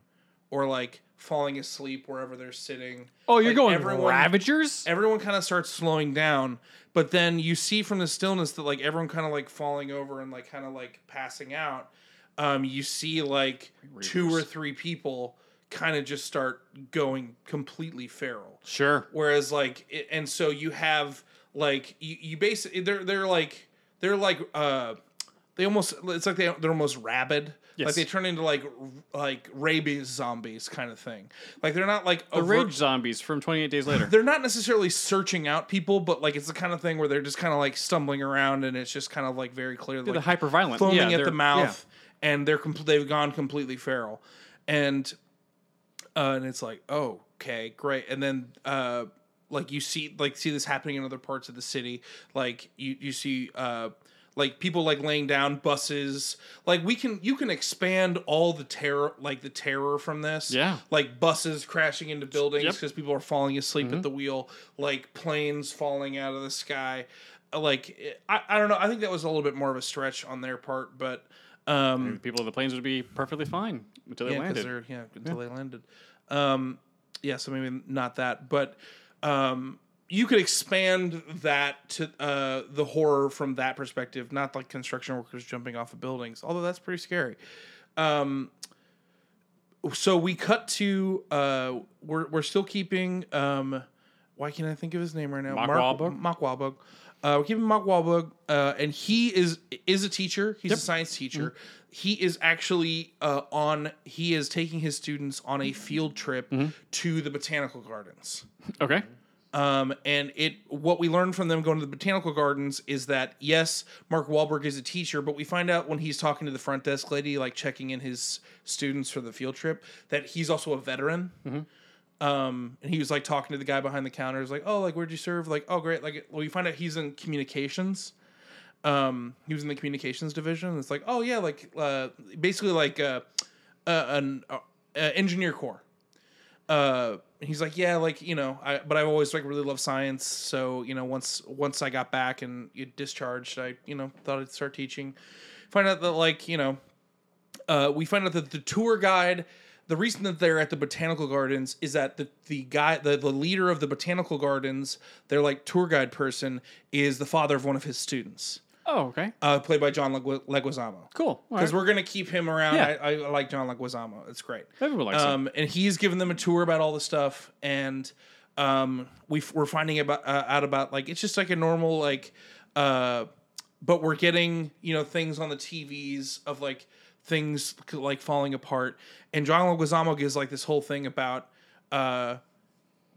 or like falling asleep wherever they're sitting. Oh, you're Like, going everyone- Ravagers? everyone kind of starts slowing down but then you see from the stillness that like everyone kind of like falling over and like kind of like passing out um you see like two or three people kind of just start going completely feral Sure. whereas like it, and so you have like you, you basically they're they're like they're like uh they almost it's like they, they're almost rabid Yes. like they turn into like like rabies zombies kind of thing like they're not like The overt- Rage Zombies from 28 Days Later. they're not necessarily searching out people, but like it's the kind of thing where they're just kind of like stumbling around, and it's just kind of like very clear. They're like, the hyper-violent. foaming Yeah, at the mouth, and they're compl- they've gone completely feral, and uh, and it's like, oh, okay, great, and then uh, like you see like see this happening in other parts of the city, like you you see uh like people like laying down buses. Like we can you can expand all the terror like the terror from this. Yeah. like buses crashing into buildings Yep. because people are falling asleep at the wheel. Like planes falling out of the sky. Uh, like I, I don't know. I think that was a little bit more of a stretch on their part but um People in the planes would be perfectly fine until they yeah, landed. yeah until they landed. Um, yeah, so maybe not that, but um, you could expand that to uh, the horror from that perspective, not like construction workers jumping off of buildings, although that's pretty scary. Um, so we cut to uh, we're we're still keeping um, why can't I think of his name right now? Mark Mark Wahlberg? Mark Wahlberg. Uh, we're keeping Mark Wahlberg, uh, and he is is a teacher. He's a science teacher. Mm-hmm. He is actually uh, on. He is taking his students on a field trip Mm-hmm. to the botanical gardens. Okay. Um, and it what we learned from them going to the botanical gardens is that yes, Mark Wahlberg is a teacher, but we find out when he's talking to the front desk lady, like checking in his students for the field trip, that he's also a veteran. Um, and he was like talking to the guy behind the counter. He's like, "Oh, like where'd you serve?" Like, "Oh, great." Like, well, we find out he's in communications. Um, he was in the communications division. It's like, "Oh yeah," like uh, basically like uh, uh, an uh, uh, engineer corps uh he's like yeah like you know i but i've always like really loved science so you know once once i got back and you discharged i you know thought i'd start teaching find out that like you know uh we find out that the tour guide the reason that they're at the botanical gardens is that the the guy the, the leader of the botanical gardens their like tour guide person is the father of one of his students Oh, okay. uh played by john Legu- leguizamo Cool. Because right. we're gonna keep him around Yeah. I, I like john leguizamo it's great Everyone likes him. um, and he's giving them a tour about all the stuff, and um, we we're finding about uh, out about like it's just like a normal like, uh, but we're getting you know things on the TVs of like things like falling apart, and John Leguizamo gives like this whole thing about. Uh,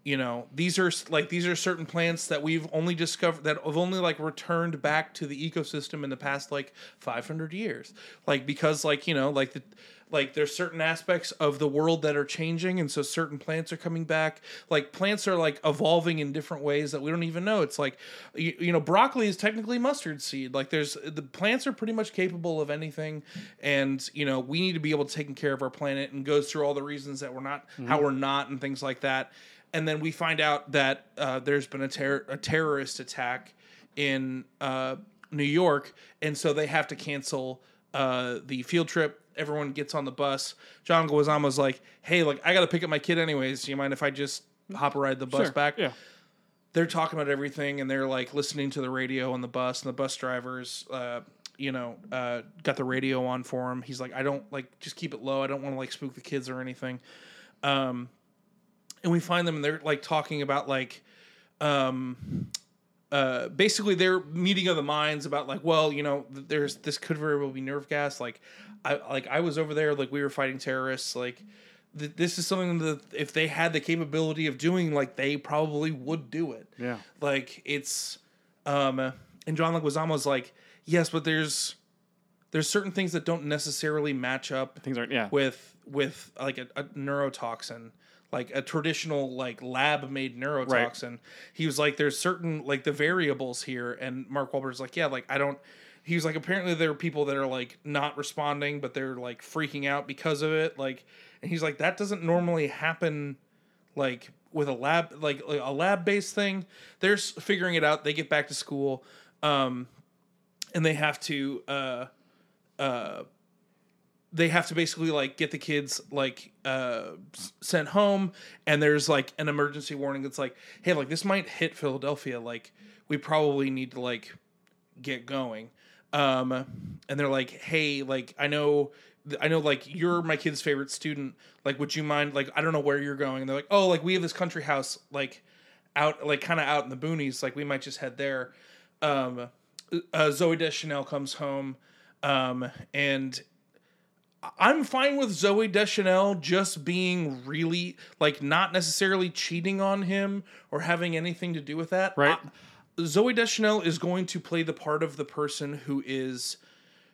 you know these are like these are certain plants that we've only discovered that have only like returned back to the ecosystem in the past like 500 years like because like you know like the like there's certain aspects of the world that are changing and so certain plants are coming back. Like plants are like evolving in different ways that we don't even know. It's like you, you know broccoli is technically mustard seed. Like there's the plants are pretty much capable of anything and you know we need to be able to take care of our planet and goes through all the reasons that we're not how we're not and things like that. And then we find out that uh, there's been a, ter- a terrorist attack in uh, New York, and so they have to cancel uh, the field trip. Everyone gets on the bus. John Leguizamo's like, "Hey, like I got to pick up my kid anyways. Do you mind if I just hop a ride the bus Sure. back?" Yeah. They're talking about everything, and they're like listening to the radio on the bus, and the bus drivers. Uh, you know, uh, got the radio on for him. He's like, I don't like, just keep it low. I don't want to like spook the kids or anything. Um, and we find them and they're like talking about like um uh basically their meeting of the minds about like well you know there's this could very well be nerve gas like i like i was over there like we were fighting terrorists like th- this is something that if they had the capability of doing like they probably would do it Yeah. like it's um and john leguizamo's like yes but there's there's certain things that don't necessarily match up Things aren't. Yeah. with with like a, a neurotoxin like a traditional like lab made neurotoxin. He was like there's certain like the variables here and mark Wahlberg's like yeah like i don't he was like apparently there are people that are like not responding but they're like freaking out because of it like and he's like that doesn't normally happen like with a lab like, like a lab based thing. They're figuring it out. They get back to school um and they have to uh uh they have to basically like get the kids like uh sent home and there's like an emergency warning that's like hey like this might hit philadelphia like we probably need to like get going. Um and they're like hey like i know i know like you're my kid's favorite student like would you mind like i don't know where you're going. And they're like oh like we have this country house like out like kind of out in the boonies like we might just head there. Um uh, zooey deschanel comes home um and I'm fine with Zooey Deschanel just being really like not necessarily cheating on him or having anything to do with that. Right. I- Zooey Deschanel is going to play the part of the person who is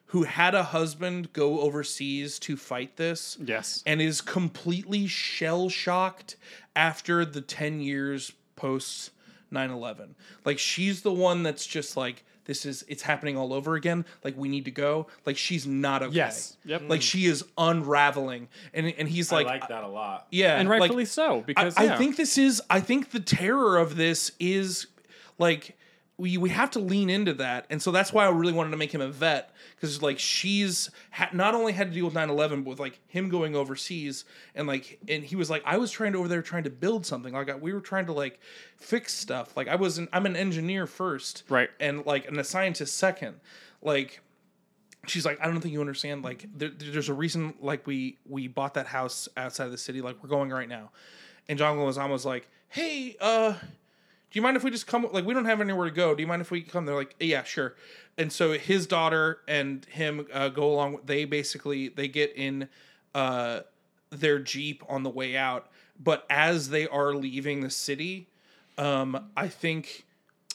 who had a husband go overseas to fight this Yes. and is completely shell shocked after the 10 years post 9/11. Like she's the one that's just like this is it's happening all over again. Like we need to go. Like she's not okay. Yes. Yep. Like she is unraveling. And and he's like, I like that a lot. yeah, and like, rightfully so because I, yeah. I think this is I think the terror of this is like we we have to lean into that. And so that's why I really wanted to make him a vet cuz like she's ha- not only had to deal with 9/11 but with like him going overseas and like and he was like I was trying to over there trying to build something. Like I, we were trying to like fix stuff. Like I was an, I'm an engineer first. Right. And like and a scientist second. Like she's like i don't think you understand like there, there's a reason like we we bought that house outside of the city like we're going right now and john was like hey uh do you mind if we just come like we don't have anywhere to go. Do you mind if we come they're like yeah sure. And so his daughter and him uh, go along they basically they get in uh their jeep on the way out. But as they are leaving the city um i think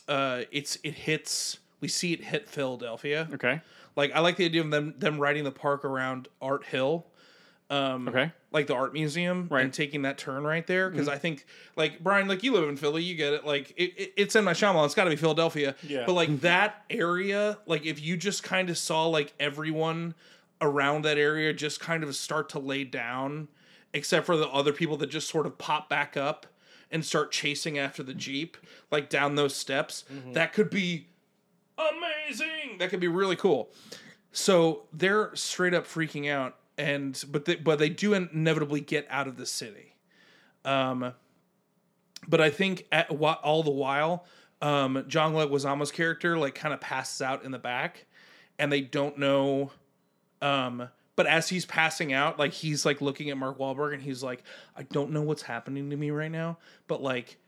uh it's it hits we see it hit philadelphia. Okay. like I like the idea of them them riding the park around Art Hill, Um, okay. like the art museum, Right. and taking that turn right there. Because mm-hmm. I think, like Brian, like you live in Philly, you get it. Like it, it, it's in my Shyamalan. It's got to be Philadelphia. Yeah. But like mm-hmm. that area, like if you just kind of saw like everyone around that area just kind of start to lay down, except for the other people that just sort of pop back up and start chasing after the jeep, like down those steps, mm-hmm. that could be amazing. That could be really cool. So they're straight up freaking out, and but they, but they do inevitably get out of the city. Um, but I think at, all the while, um, John Leguizamo's character like kind of passes out in the back, and they don't know. Um, but as he's passing out, like he's like looking at Mark Wahlberg, and he's like, "I don't know what's happening to me right now, but like,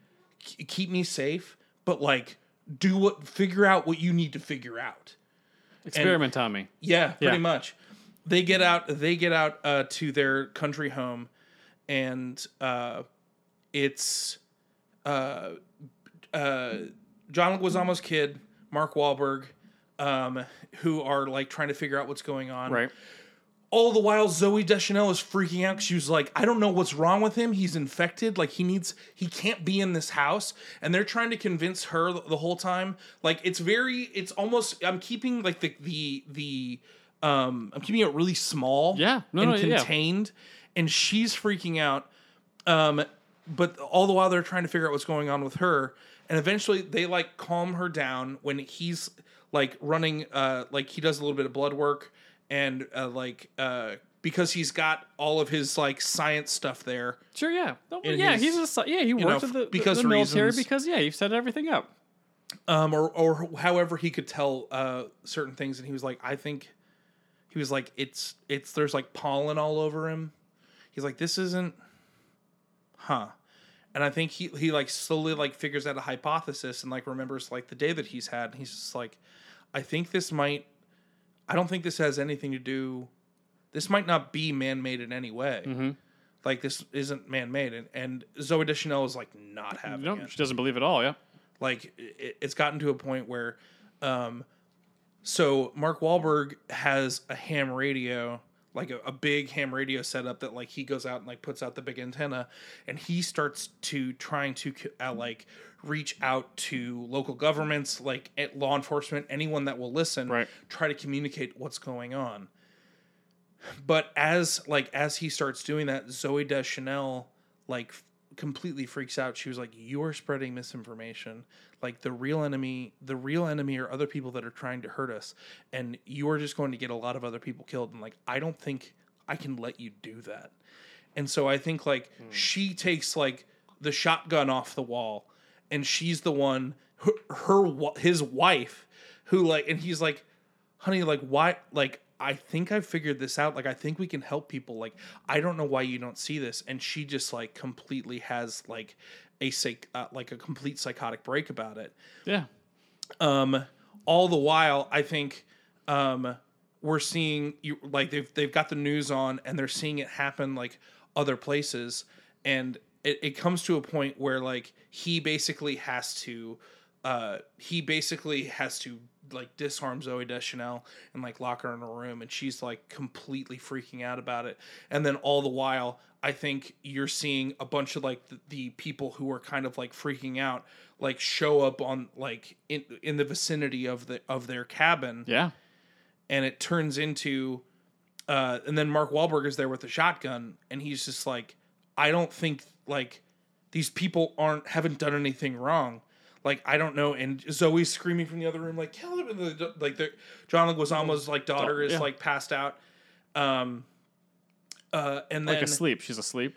k- keep me safe. But like, do what, figure out what you need to figure out." Experiment on me. Yeah, pretty Yeah. much. They get out. They get out uh, to their country home, and uh, it's uh, uh, John Leguizamo's kid, Mark Wahlberg, um, who are like trying to figure out what's going on. Right. All the while, Zooey Deschanel is freaking out. She was like, "I don't know what's wrong with him. He's infected. Like he needs. He can't be in this house." And they're trying to convince her the the whole time. Like it's very. It's almost. I'm keeping like the the the. Um, I'm keeping it really small. Yeah. No, and no, yeah. contained. And she's freaking out. Um, but all the while they're trying to figure out what's going on with her. And eventually they like calm her down when he's like running. Uh, like he does a little bit of blood work and uh, like uh because he's got all of his like science stuff there. Sure. Yeah. Yeah. his- he's a yeah. He know, worked at the, because the, the military reasons- because yeah, he set everything up. um, or or however he could tell uh, certain things, and he was like, I think he was like, it's it's there's like pollen all over him. He's like, this isn't, huh? and I think he he like slowly like figures out a hypothesis and like remembers like the day that he's had. And he's just like, I think this might. I don't think this has anything to do. This might not be man made in any way. Like this isn't man made, and, and Zooey Deschanel is like not having No, it she doesn't believe it all. Yeah. like it, it's gotten to a point where um so mark Wahlberg has a ham radio like a, a big ham radio setup that like he goes out and like puts out the big antenna and he starts to trying to uh, like reach out to local governments like at law enforcement anyone that will listen Right. try to communicate what's going on but as like as he starts doing that zooey deschanel like completely freaks out. She was like you are spreading misinformation. Like the real enemy the real enemy are other people that are trying to hurt us and you are just going to get a lot of other people killed and like i don't think i can let you do that. And so i think like hmm. she takes like the shotgun off the wall and she's the one her, her his wife who like and he's like honey like why like i think i figured this out like i think we can help people like i don't know why you don't see this and she just like completely has like a psych uh, like a complete psychotic break about it Yeah. um all the while i think um we're seeing you like they've they've got the news on and they're seeing it happen like other places and it, it comes to a point where like he basically has to uh he basically has to like disarm Zooey Deschanel and like lock her in a room and she's like completely freaking out about it. And then all the while I think you're seeing a bunch of like the, the people who are kind of like freaking out like show up on like in in the vicinity of the of their cabin. Yeah. and it turns into uh and then Mark Wahlberg is there with the shotgun and he's just like I don't think like these people aren't haven't done anything wrong like I don't know and Zooey's screaming from the other room like kill him and the, like the John Leguizamo's like daughter is Yeah. like passed out um uh and then Like asleep. She's asleep.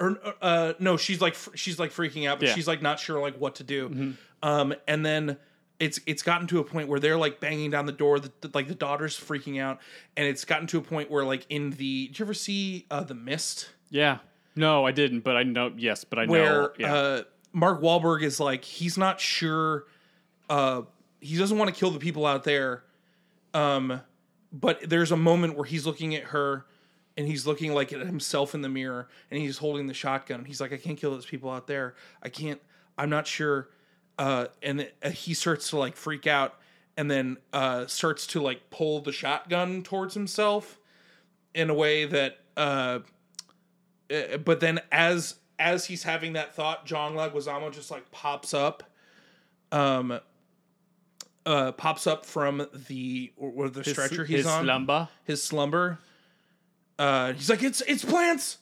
or uh no she's like she's like freaking out but Yeah. she's like not sure like what to do um and then it's it's gotten to a point where they're like banging down the door the, the- like the daughter's freaking out and it's gotten to a point where like in the did you ever see uh the mist Yeah. No, I didn't, but I know. Yes, but I know. where Yeah. uh mark Wahlberg is like he's not sure uh he doesn't want to kill the people out there um but there's a moment where he's looking at her and he's looking like at himself in the mirror and he's holding the shotgun. He's like i can't kill those people out there. I can't i'm not sure uh and it- uh, he starts to like freak out and then uh starts to like pull the shotgun towards himself in a way that uh uh, but then as as he's having that thought john leguizamo just like pops up um uh pops up from the or, or the stretcher he's his on slumber. his slumber. Uh, he's like, it's it's plants.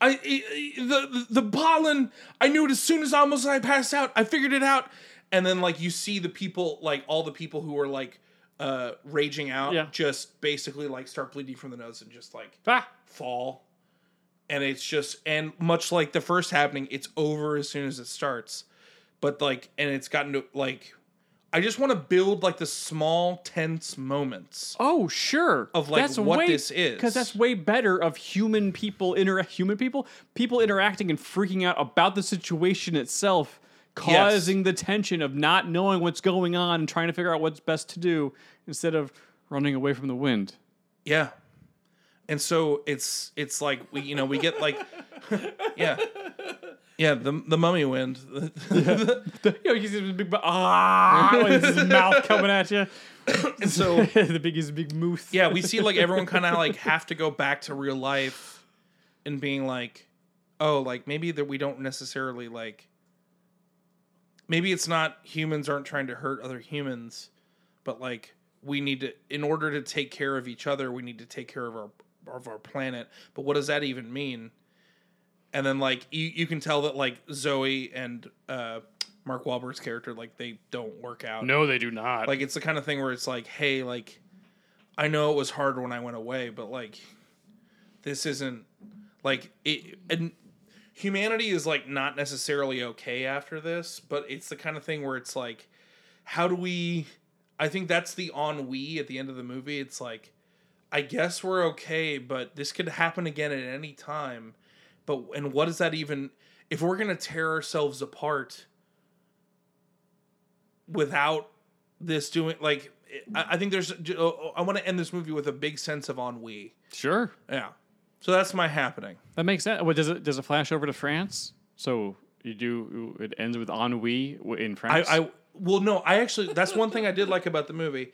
I, I- I- the the pollen. I knew it as soon as almost I passed out. I figured it out. And then like you see the people, like all the people who are like uh raging out, Yeah. just basically like start bleeding from the nose and just like Ah. fall. And it's just and much like the first happening, it's over as soon as it starts. But like, and it's gotten to like. I just want to build like the small tense moments. Oh, sure. Of, like, that's what way, this is. because that's way better of human people inter human people people interacting and freaking out about the situation itself, causing the tension of not knowing what's going on and trying to figure out what's best to do instead of running away from the wind. Yeah. And so it's it's like we you know we get like yeah yeah the the mummy wind You know, you see this big bu- ah, this mouth coming at you. and so the biggest big mouth. yeah we see like everyone kind of like have to go back to real life and being like oh like maybe that we don't necessarily like maybe it's not humans aren't trying to hurt other humans but like we need to in order to take care of each other we need to take care of our of our planet but what does that even mean? And then like you, you can tell that like zooey and uh mark Wahlberg's character like they don't work out. No, they do not. like it's the kind of thing where it's like hey like i know it was hard when i went away but like this isn't like it and humanity is like not necessarily okay after this but it's the kind of thing where it's like how do we i think that's the ennui at the end of the movie. It's like i guess we're okay but this could happen again at any time but and what does that even? If we're gonna tear ourselves apart without this doing like, I, I think there's. Oh, oh, I want to end this movie with a big sense of ennui. Sure. Yeah. So that's my happening. That makes sense. What does it does it flash over to France? So you do it ends with ennui in France. I I well no, I actually that's one thing I did like about the movie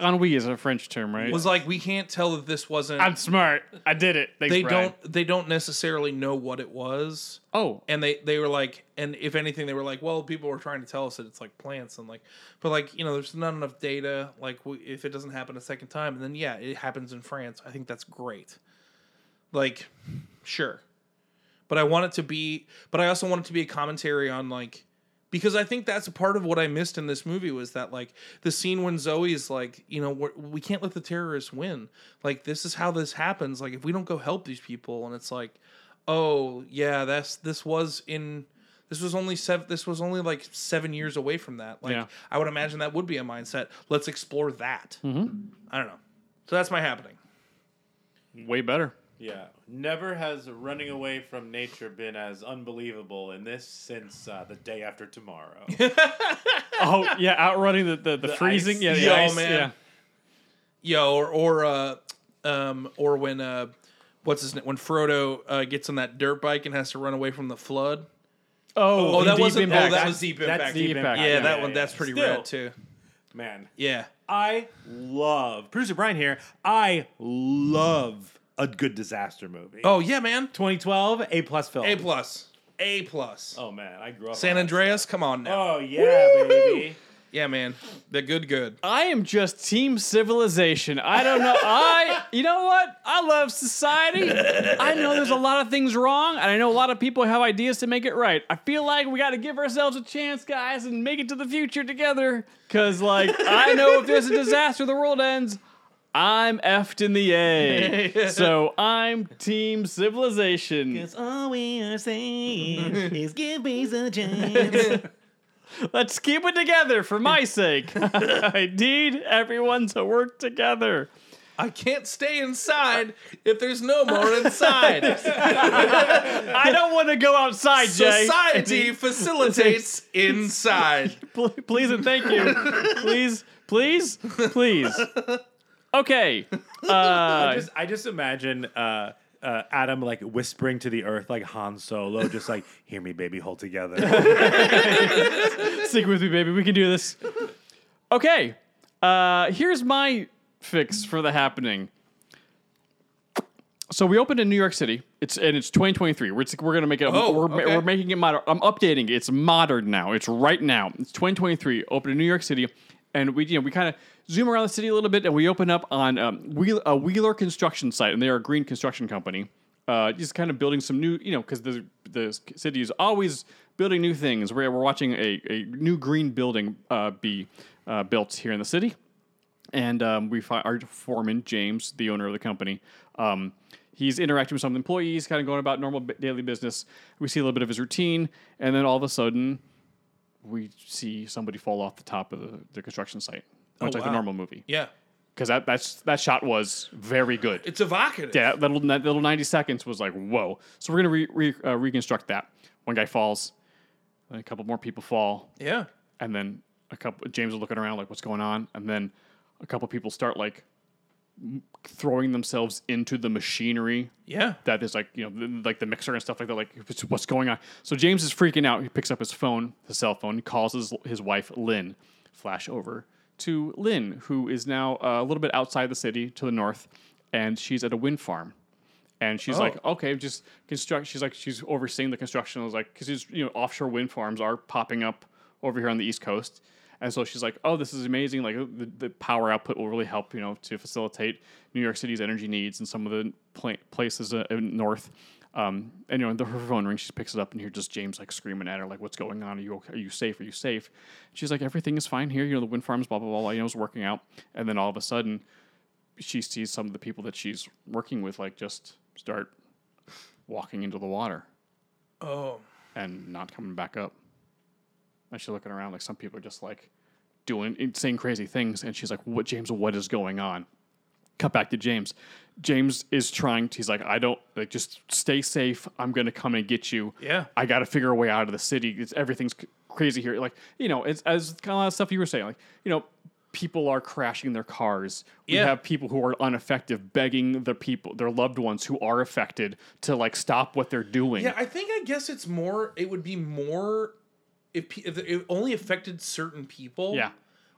ennui is a French term, right? was like we can't tell that this wasn't. I'm smart. I did it. Thanks, they Brian. don't they don't necessarily know what it was. Oh, and they they were like and if anything they were like well people were trying to tell us that it's like plants and like but like you know there's not enough data like we, if it doesn't happen a second time and then yeah it happens in france i think that's great like sure but i want it to be but i also want it to be a commentary on like because i think that's a part of what i missed in this movie was that like the scene when zooey's like you know we're, we can't let the terrorists win. Like this is how this happens. Like if we don't go help these people and it's like oh yeah that's this was in this was only seven this was only like seven years away from that. Like Yeah. i would imagine that would be a mindset. Let's explore that. Mm-hmm. i don't know. So that's my happening. Way better. Yeah, never has running away from nature been as unbelievable in this since uh, the day after tomorrow. Oh yeah, outrunning the the, the, freezing. ice. Yeah, the Yo, ice, man. Yeah. yo or or uh um or when uh what's his name when frodo uh, gets on that dirt bike and has to run away from the flood Oh, oh that wasn't Impact. oh that was deep impact Deep Deep Impact. Impact. yeah, that one that's pretty Still, rad too Man, yeah I love producer Brian here. I love a good disaster movie. oh yeah man 2012 A plus film. a plus a plus Oh man, I grew up. san on that andreas come on now Oh yeah, baby. yeah man the good good I am just team civilization. I don't know. I, you know what? I love society. I know there's a lot of things wrong, and I know a lot of people have ideas to make it right. I feel like we got to give ourselves a chance, guys, and make it to the future together. Cause like I know if there's a disaster, the world ends. I'm effed in the A. so I'm team civilization. Because all we are saying is give me a chance. Let's keep it together for my sake. I need everyone to work together. i can't stay inside if there's no more inside I don't want to go outside, Jay. society facilitates inside Please and thank you. Please, please, please. Okay. Uh, just, I just imagine uh, uh, Adam like whispering to the earth like Han Solo, just like "Hear me, baby, hold together." stick with me, baby. We can do this. Okay. Uh, here's my fix for the happening. So we opened in New York City. It's and it's 2023. We're, we're gonna make it. Oh, we're, okay. we're making it modern. I'm updating it. It's modern now. It's right now. It's 2023. Open in New York City, and we you know we kind of zoom around the city a little bit, and we open up on um, a Wheeler construction site, and they are a green construction company. Uh, just kind of building some new, you know, because the the city is always building new things. We're, we're watching a, a new green building uh, be uh, built here in the city and um, we find our foreman James, the owner of the company. Um, he's interacting with some employees, kind of going about normal daily business. We see a little bit of his routine, and then all of a sudden, we see somebody fall off the top of the, the construction site, much like the wow. normal movie. yeah Because that that's that shot was very good. it's evocative Yeah, that little that little ninety seconds was like whoa. So we're gonna re, re, uh, reconstruct that. One guy falls, then a couple more people fall, yeah and then a couple James is looking around like what's going on, and then a couple people start like throwing themselves into the machinery yeah that is like you know like the mixer and stuff like that. Like what's- what's going on? So James is freaking out. He picks up his phone, his cell phone, he calls his his wife Lynn. Flash over to Lynn, who is now uh, a little bit outside the city to the north, and she's at a wind farm. And she's like, okay, just construct. She's like, she's overseeing the construction. I was like, because you know, offshore wind farms are popping up over here on the east coast, and so she's like, oh, this is amazing. Like the, the power output will really help, you know, to facilitate New York City's energy needs and some of the pla- places uh, in north. Um, and you know, the, her phone rings. She picks it up, and here just James like screaming at her, like, "What's going on? Are you okay? are you safe? Are you safe?" She's like, "Everything is fine here. You know, the wind farms, blah blah blah. blah you know, it's working out." And then all of a sudden, she sees some of the people that she's working with, like, just start walking into the water oh and not coming back up. And she's looking around, like some people are just like doing saying crazy things, and she's like, "What, James? What is going on?" cut back to James. James is trying to, he's like, I don't, like, just stay safe. I'm going to come and get you. Yeah. I got to figure a way out of the city. It's, everything's c- crazy here. Like, you know, it's as kind of a lot of stuff you were saying. Like, you know, people are crashing their cars. We Yeah. have people who are ineffective begging the people, their loved ones who are affected to, like, stop what they're doing. Yeah, I think I guess it's more. It would be more if, if it only affected certain people. Yeah.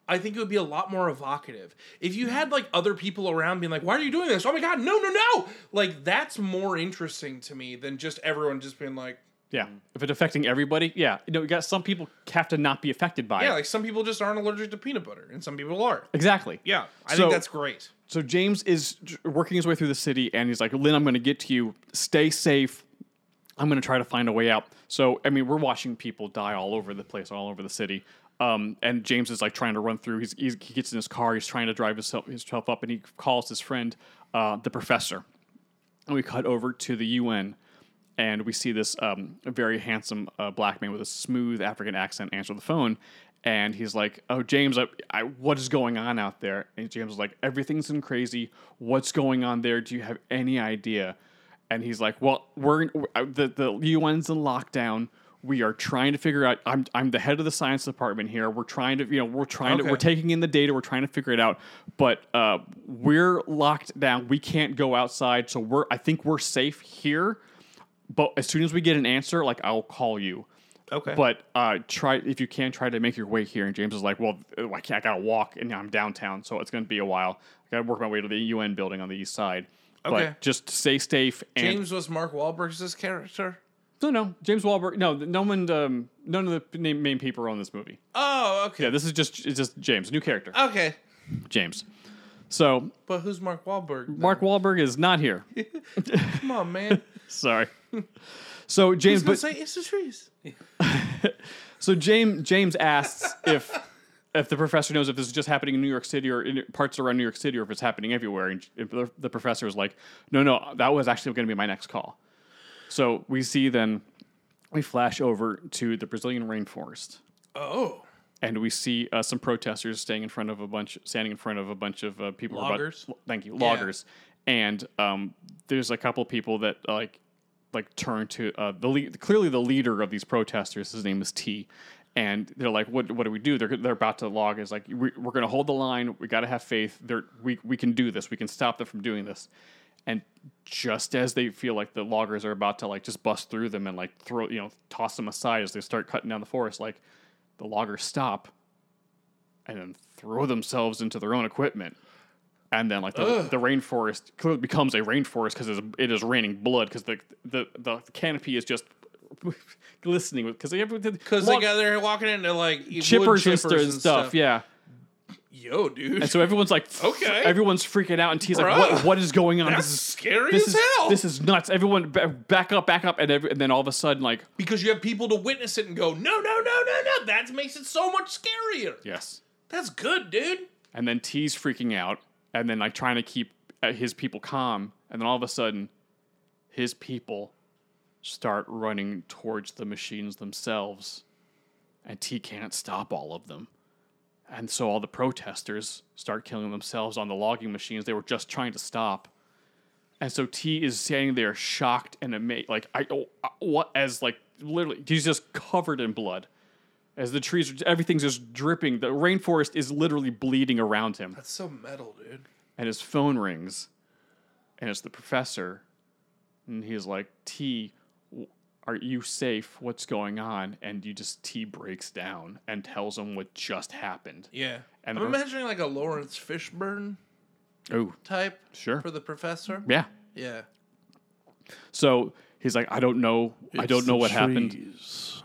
I think it would be a lot more evocative if you had mm-hmm. like other people around being like, "Why are you doing this? Oh my god, no, no, no!" Like that's more interesting to me than just everyone just being like, Yeah. Mm. If it's affecting everybody, yeah. You know, you got some people have to not be affected by "Yeah." it. Yeah, like some people just aren't allergic to peanut butter, and some people are. exactly. Yeah, I So- think that's great. So James is working his way through the city, and he's like, "Lynn, I'm going to get to you. Stay safe. I'm going to try to find a way out." So, I mean, we're watching people die all over the place, all over the city. Um, and James is like trying to run through. He's, he's he gets in his car. He's trying to drive himself, himself up, and he calls his friend, uh, the professor. And we cut over to the UN, and we see this um, very handsome uh, black man with a smooth African accent answer the phone. And he's like, "Oh, James, I, I, what is going on out there?" And James is like, "Everything's in crazy. What's going on there? Do you have any idea?" And he's like, "Well, we're uh, the the UN's in lockdown. We are trying to figure out. I'm I'm the head of the science department here. We're trying to, you know, we're trying to, we're taking in the data. We're trying to figure it out. But uh, we're locked down. We can't go outside. So we're, I think we're safe here. But as soon as we get an answer, like I'll call you. Okay, But uh, try if you can try to make your way here. And James is like, well, I can't. I gotta walk, and I'm downtown, so it's gonna be a while. I gotta work my way to the UN building on the east side. Okay. But just stay safe. And James was Mark Wahlberg's character. No, no, James Wahlberg. No, no one. Um, none of the name, main people are on this movie. Oh, okay, Yeah, this is just it's just James, new character, okay. James. So But who's Mark Wahlberg? then? Mark Wahlberg is not here. come on, man. Sorry. So James, He's gonna but say it's the trees. so James James asks if if the professor knows if this is just happening in New York City or in parts around New York City or if it's happening everywhere. And if the, the professor is like, no, no, that was actually going to be my next call. So we see then we flash over to the Brazilian rainforest. Oh, and we see uh, some protesters staying in front of a bunch, standing in front of a bunch of uh, people. are about- Loggers? thank you, loggers. And um, there's a couple people that like like turn to uh, the lead, clearly the leader of these protesters. His name is T. And they're like, "What? What do we do?" They're, they're about to log. Is like, we, we're going to hold the line. We got to have faith. They're, we we can do this. We can stop them from doing this. And just as they feel like the loggers are about to like just bust through them and like throw you know toss them aside as they start cutting down the forest, like the loggers stop and then throw themselves into their own equipment. And then, like the, the rainforest clearly becomes a rainforest because it is raining blood because the, the the canopy is just glistening with because they because they got there walking into like chippers, and, chippers st- and stuff. Yeah, Yo, dude. and so everyone's like, Okay. everyone's freaking out, and T's like, what, what is going on? That's this is scary this as is hell. this is nuts. Everyone ba- back up, back up, and, every, and then all of a sudden, like, because you have people to witness it and go, no, no, no, no, no. That makes it so much scarier. yes, That's good, dude. and then T's freaking out, and then like trying to keep uh, his people calm, and then all of a sudden, his people start running towards the machines themselves, and T can't stop all of them. And so all the protesters start killing themselves on the logging machines they were just trying to stop. And so T is standing there shocked and amazed, like I oh, uh, what as like literally he's just covered in blood. As the trees, everything's just dripping. The rainforest is literally bleeding around him That's so metal, dude. and his phone rings and it's the professor and he's like t are you safe? What's going on? And you just t breaks down and tells him what just happened. Yeah. And I'm the- imagining like a Laurence Fishburne oh type Sure. for the professor. yeah. Yeah. so he's like i don't know. I don't know what happened. so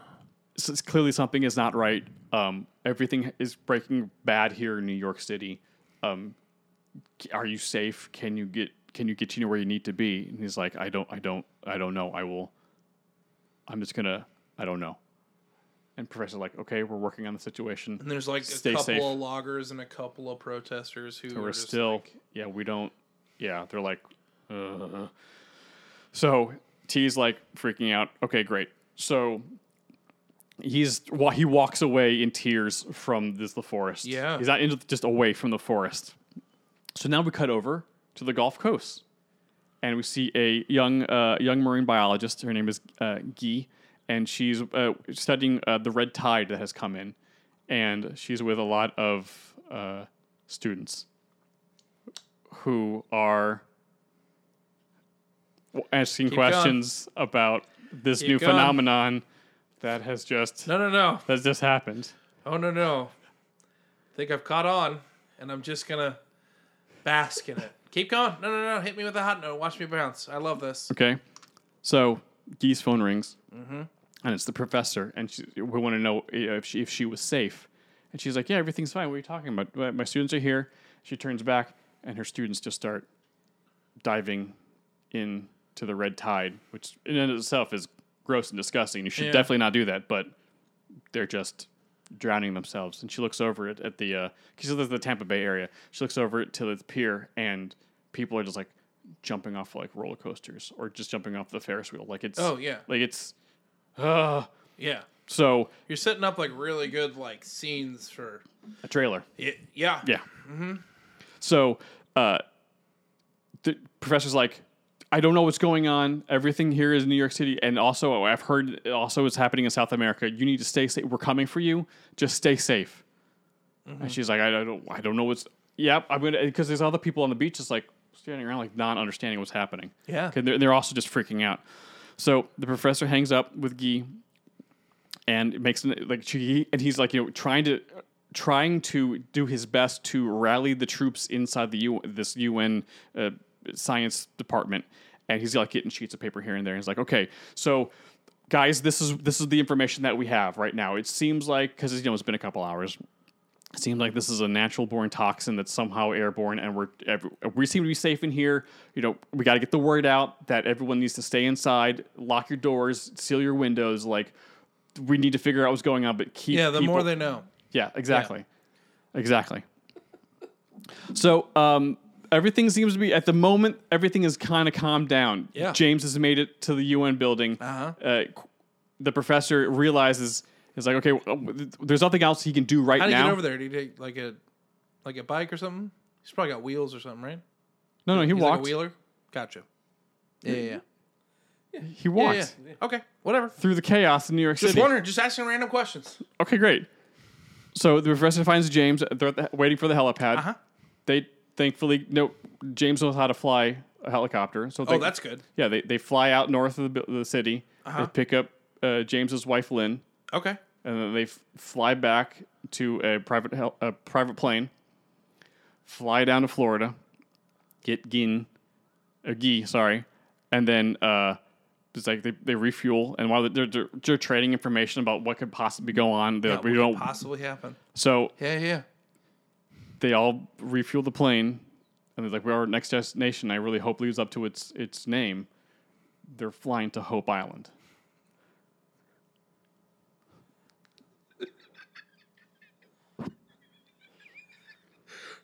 it's clearly something is not right. Um, everything is breaking bad here in new york city. Um, are you safe? Can you get can you get you where you need to be? And he's like i don't i don't i don't know. I will i'm just gonna i don't know. And professor's like okay we're working on the situation. And there's like a couple safe. of loggers and a couple of protesters who we're still like, yeah we don't yeah they're like uh. so t's like freaking out. Okay great. So he's wa- he walks away in tears from this the forest. Yeah. he's not into just away from the forest. So now we cut over to the Gulf Coast, and we see a young uh, young marine biologist. Her name is uh, Guy, and she's uh, studying uh, the red tide that has come in, and she's with a lot of uh, students who are asking Keep going. questions about this Keep new going. phenomenon that has just No, no, no. that's just happened. Oh no, no. I think I've caught on, and I'm just gonna bask in it. Keep going. No, no, no. Hit me with a hot note. Watch me bounce. I love this. Okay. So Gee's phone rings, mm-hmm. and it's the professor, and she, we want to know if she if she was safe, and she's like, "Yeah, everything's fine. What are you talking about? My- students are here." She turns back, and her students just start diving into the red tide, which in and of itself is gross and disgusting. You should Yeah. definitely not do that, but they're just drowning themselves. And she looks over it at the uh because uh, there's the Tampa Bay area. She looks over it to the pier, and people are just like jumping off like roller coasters or just jumping off the Ferris wheel. Like it's Oh yeah, like it's uh yeah. so You're setting up like really good like scenes for. a trailer. Yeah. Yeah. Yeah. So uh, the professor's like, I don't know what's going on. Everything here is New York City, and also I've heard also is happening in South America. You need to stay safe. We're coming for you. Just stay safe. And she's like, I don't, I don't know what's. Yep, I'm gonna because there's other people on the beach just like standing around like not understanding what's happening. Yeah. 'Cause they're, they're also just freaking out. So the professor hangs up with Guy and makes an, like she and he's like you know trying to trying to do his best to rally the troops inside the U, this UN uh, science department and he's like getting sheets of paper here and there. And he's like okay so guys this is this is the information that we have right now. It seems like because you know it's been a couple hours it seems like this is a natural born toxin that's somehow airborne and we're every, we seem to be safe in here. You know we got to get the word out that everyone needs to stay inside lock your doors seal your windows like we need to figure out what's going on but keep Yeah. The people- more they know. yeah exactly. Exactly. So um everything seems to be at the moment everything is kind of calmed down Yeah. james has made it to the un building Uh-huh. uh, the professor realizes is like okay uh, there's nothing else he can do right now. How did he get over there? Did he take like a like a bike or something? He's probably got wheels or something, right? no no he He's like a walked wheeler. Gotcha. Yeah, yeah, yeah. he walked yeah, yeah. Okay, whatever. through the chaos in new york Just city Just wondering. Just asking random questions. okay great so the professor finds james they're at the, waiting for the helipad Uh-huh. they thankfully no james knows how to fly a helicopter so they, Oh, that's good. Yeah, they, they fly out north of the, the city. They pick up uh, James's wife Lynn, Okay. and then they f- fly back to a private hel- a private plane. Fly down to Florida, get Gin, uh, Gee, sorry, and then uh, it's like they, they refuel. And while they're, they're, they're trading information about what could possibly go on, they're Yeah, like, we what don't. could possibly happen? So Yeah, yeah. They all refuel the plane, and they're like, "Well, our next destination, I really hope lives up to its its name." They're flying to Hope Island.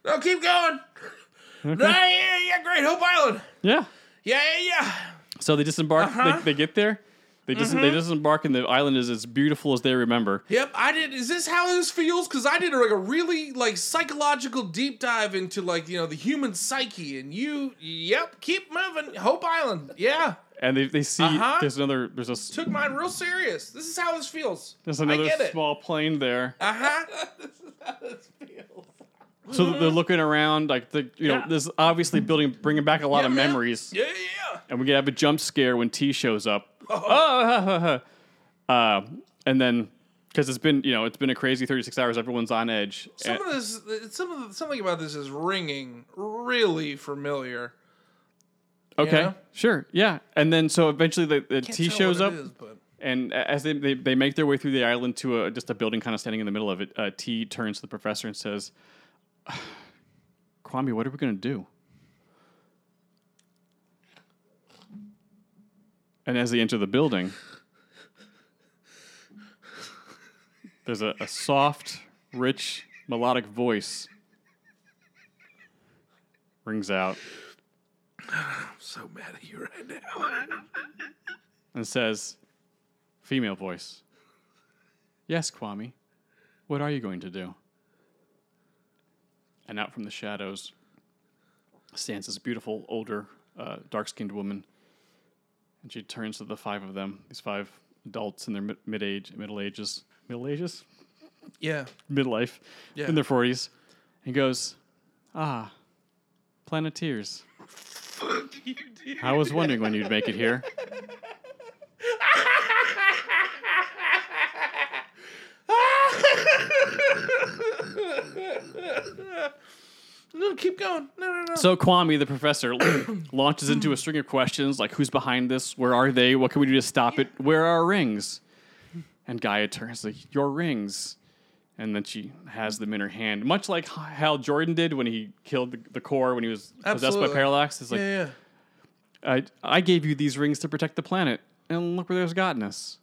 No, keep going. No, yeah, yeah, great. Hope Island. Yeah. Yeah, yeah, yeah. So they disembark. Uh-huh. They, they get there. They dis- they disembark, and the island is as beautiful as they remember. Yep, I did. Is this how this feels? Because I did like a really like psychological deep dive into like you know the human psyche, and you, yep, keep moving. Hope Island, yeah, And they, they see Uh-huh. there's another there's a took mine real serious. This is how this feels. there's I another get it. small plane there. Uh huh. This is how this feels. So they're looking around like the you know this obviously building bringing back a lot of memories. Yeah, man. memories. Yeah, yeah. and we can have a jump scare when T shows up. Oh, uh, and then because it's been you know it's been a crazy 36 hours, everyone's on edge. Some And- of this, some of the, something about this is ringing really familiar. okay, know? sure, yeah. And then so eventually the, the T shows up, is, and as they, they they make their way through the island to a, just a building kind of standing in the middle of it, uh, T turns to the professor and says, "Kwame, what are we gonna do?" And as they enter the building, there's a, a soft, rich, melodic voice rings out I'm so mad at you right now. and says, female voice, Yes, Kwame, what are you going to do? And out from the shadows stands this beautiful, older, uh, dark skinned woman. And she turns to the five of them, these five adults in their mid- mid-age, middle ages, middle ages, Yeah. midlife, Yeah. in their forties, and goes, "Ah, Planeteers. you, I was wondering when you'd make it here. No, keep going. No, no, no. So Kwame, the professor, launches into a string of questions like, "Who's behind this? Where are they? What can we do to stop it? Where are our rings?" And Gaia turns like, "Your rings." And then she has them in her hand, much like Hal Jordan did when he killed the, the core when he was possessed by Parallax. It's like, yeah, yeah. I, I gave you these rings to protect the planet, and look where there's gotten us.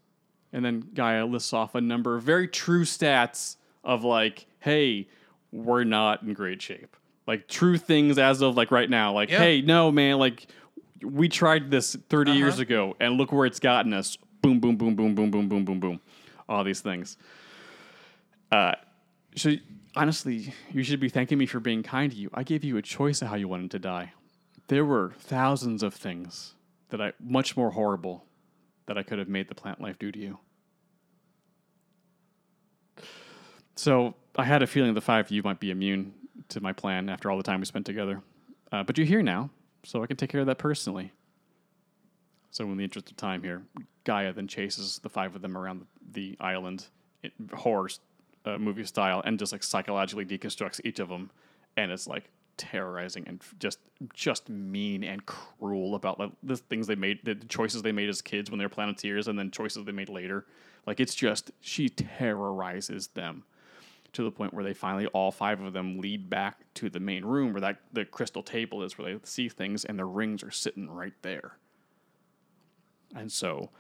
And then Gaia lists off a number of very true stats of like, hey, we're not in great shape. Like true things as of like right now. Like, Yeah. hey, no, man, like we tried this 30 years ago, and look where it's gotten us. Boom, boom, boom, boom, boom, boom, boom, boom, boom. All these things. Uh, so honestly, you should be thanking me for being kind to you. I gave you a choice of how you wanted to die there were thousands of things that I much more horrible that I could have made the plant life do to you. So I had a feeling the five of you might be immune to my plan after all the time we spent together. Uh, but you're here now, so I can take care of that personally. So, in the interest of time here, Gaia then chases the five of them around the, island, in horror uh, movie style, and just like psychologically deconstructs each of them, and it's like terrorizing and just just mean and cruel about like, the things they made, the choices they made as kids when they were Planeteers, and then choices they made later. Like it's just she terrorizes them to the point where they finally all five of them lead back to the main room where that the crystal table is where they see things and the rings are sitting right there. And so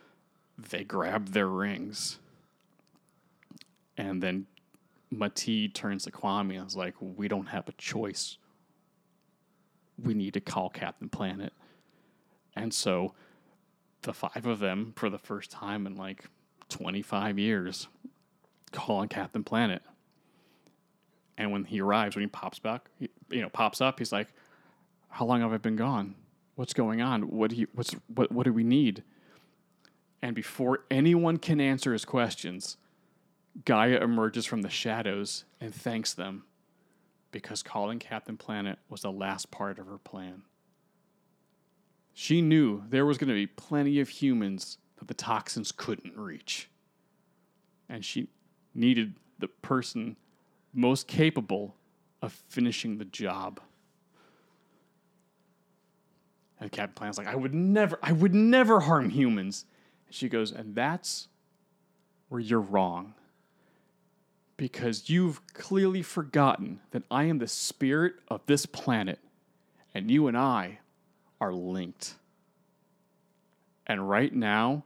they grab their rings. And then Ma-Ti turns to Kwame and is like, We don't have a choice. We need to call Captain Planet. And so the five of them, for the first time in like 25 years, call on Captain Planet. And when he arrives, when he pops back, he, you know, pops up, he's like, "How long have I been gone? What's going on? What do you? What's what? What do we need?" And before anyone can answer his questions, Gaia emerges from the shadows and thanks them because calling Captain Planet was the last part of her plan. She knew there was going to be plenty of humans that the toxins couldn't reach. And she needed the person most capable of finishing the job. And Captain Planet's like, I would never, I would never harm humans. And she goes, and that's where you're wrong. Because you've clearly forgotten that I am the spirit of this planet, and you and I are linked. And right now,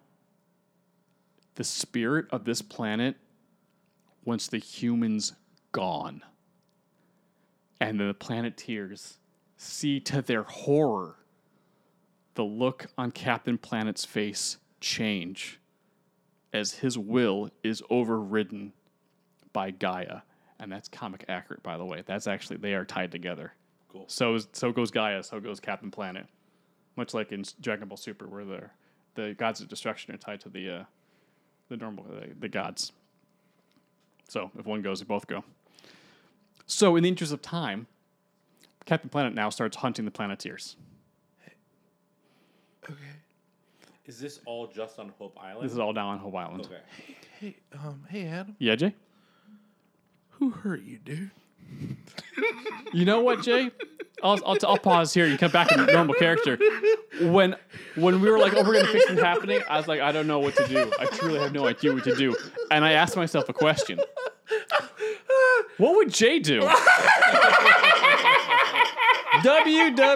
the spirit of this planet wants the humans gone. And the Planeteers see to their horror the look on Captain Planet's face change as his will is overridden by Gaia. And that's comic accurate, by the way. That's actually, they are tied together. Cool. So, is- so goes Gaia, so goes Captain Planet. Much like in Dragon Ball Super, where the, the gods of destruction are tied to the, uh, the normal, uh, the gods. So if one goes, they both go. So, in the interest of time, Captain Planet now starts hunting the Planeteers. Okay. Is this all just on Hope Island? This is all down on Hope Island. okay. Hey, um, hey, Adam. Yeah, Jay? Who hurt you, dude? You know what, Jay? I'll, I'll, I'll pause here. You come back in normal character. When when we were like, oh, we're going to fix this happening, I was like, I don't know what to do. I truly have no idea what to do. And I asked myself a question What would Jay do?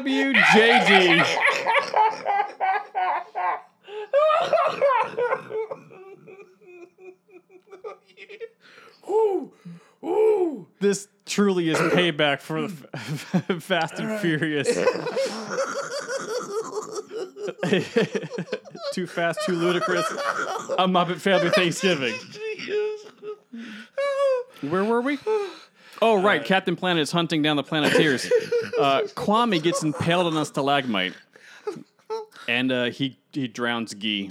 WWJD. Ooh, ooh. This truly is payback for the f- Fast and Furious. too fast, too ludicrous. A Muppet Family Thanksgiving. Where were we? Oh, right. Captain Planet is hunting down the Planeteers. uh, Kwame gets impaled on a stalagmite, and uh, he he drowns Guy.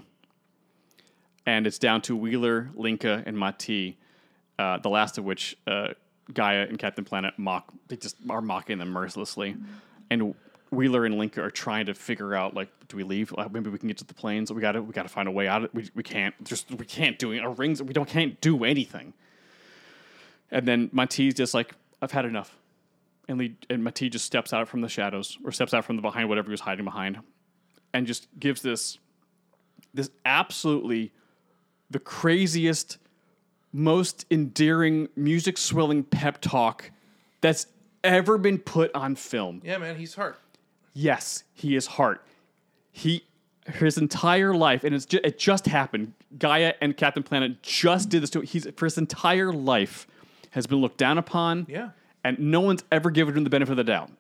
And it's down to Wheeler, Linka, and Ma-Ti, uh, the last of which uh, Gaia and Captain Planet mock. They just are mocking them mercilessly, and Wheeler and Link are trying to figure out like, do we leave? Like, maybe we can get to the planes. We got to we got to find a way out. We, we can't just we can't do it. Our rings. We don't can't do anything. And then Ma-Ti's just like, I've had enough. And Lee, and Ma-Ti just steps out from the shadows or steps out from the behind whatever he was hiding behind and just gives this this absolutely the craziest, most endearing, music swelling pep talk that's ever been put on film. Yeah, man, he's hard. Yes, he is heart. He his entire life, and it's ju- it just happened. Gaia and Captain Planet just did this to him. He's for his entire life has been looked down upon. Yeah. and no one's ever given him the benefit of the doubt.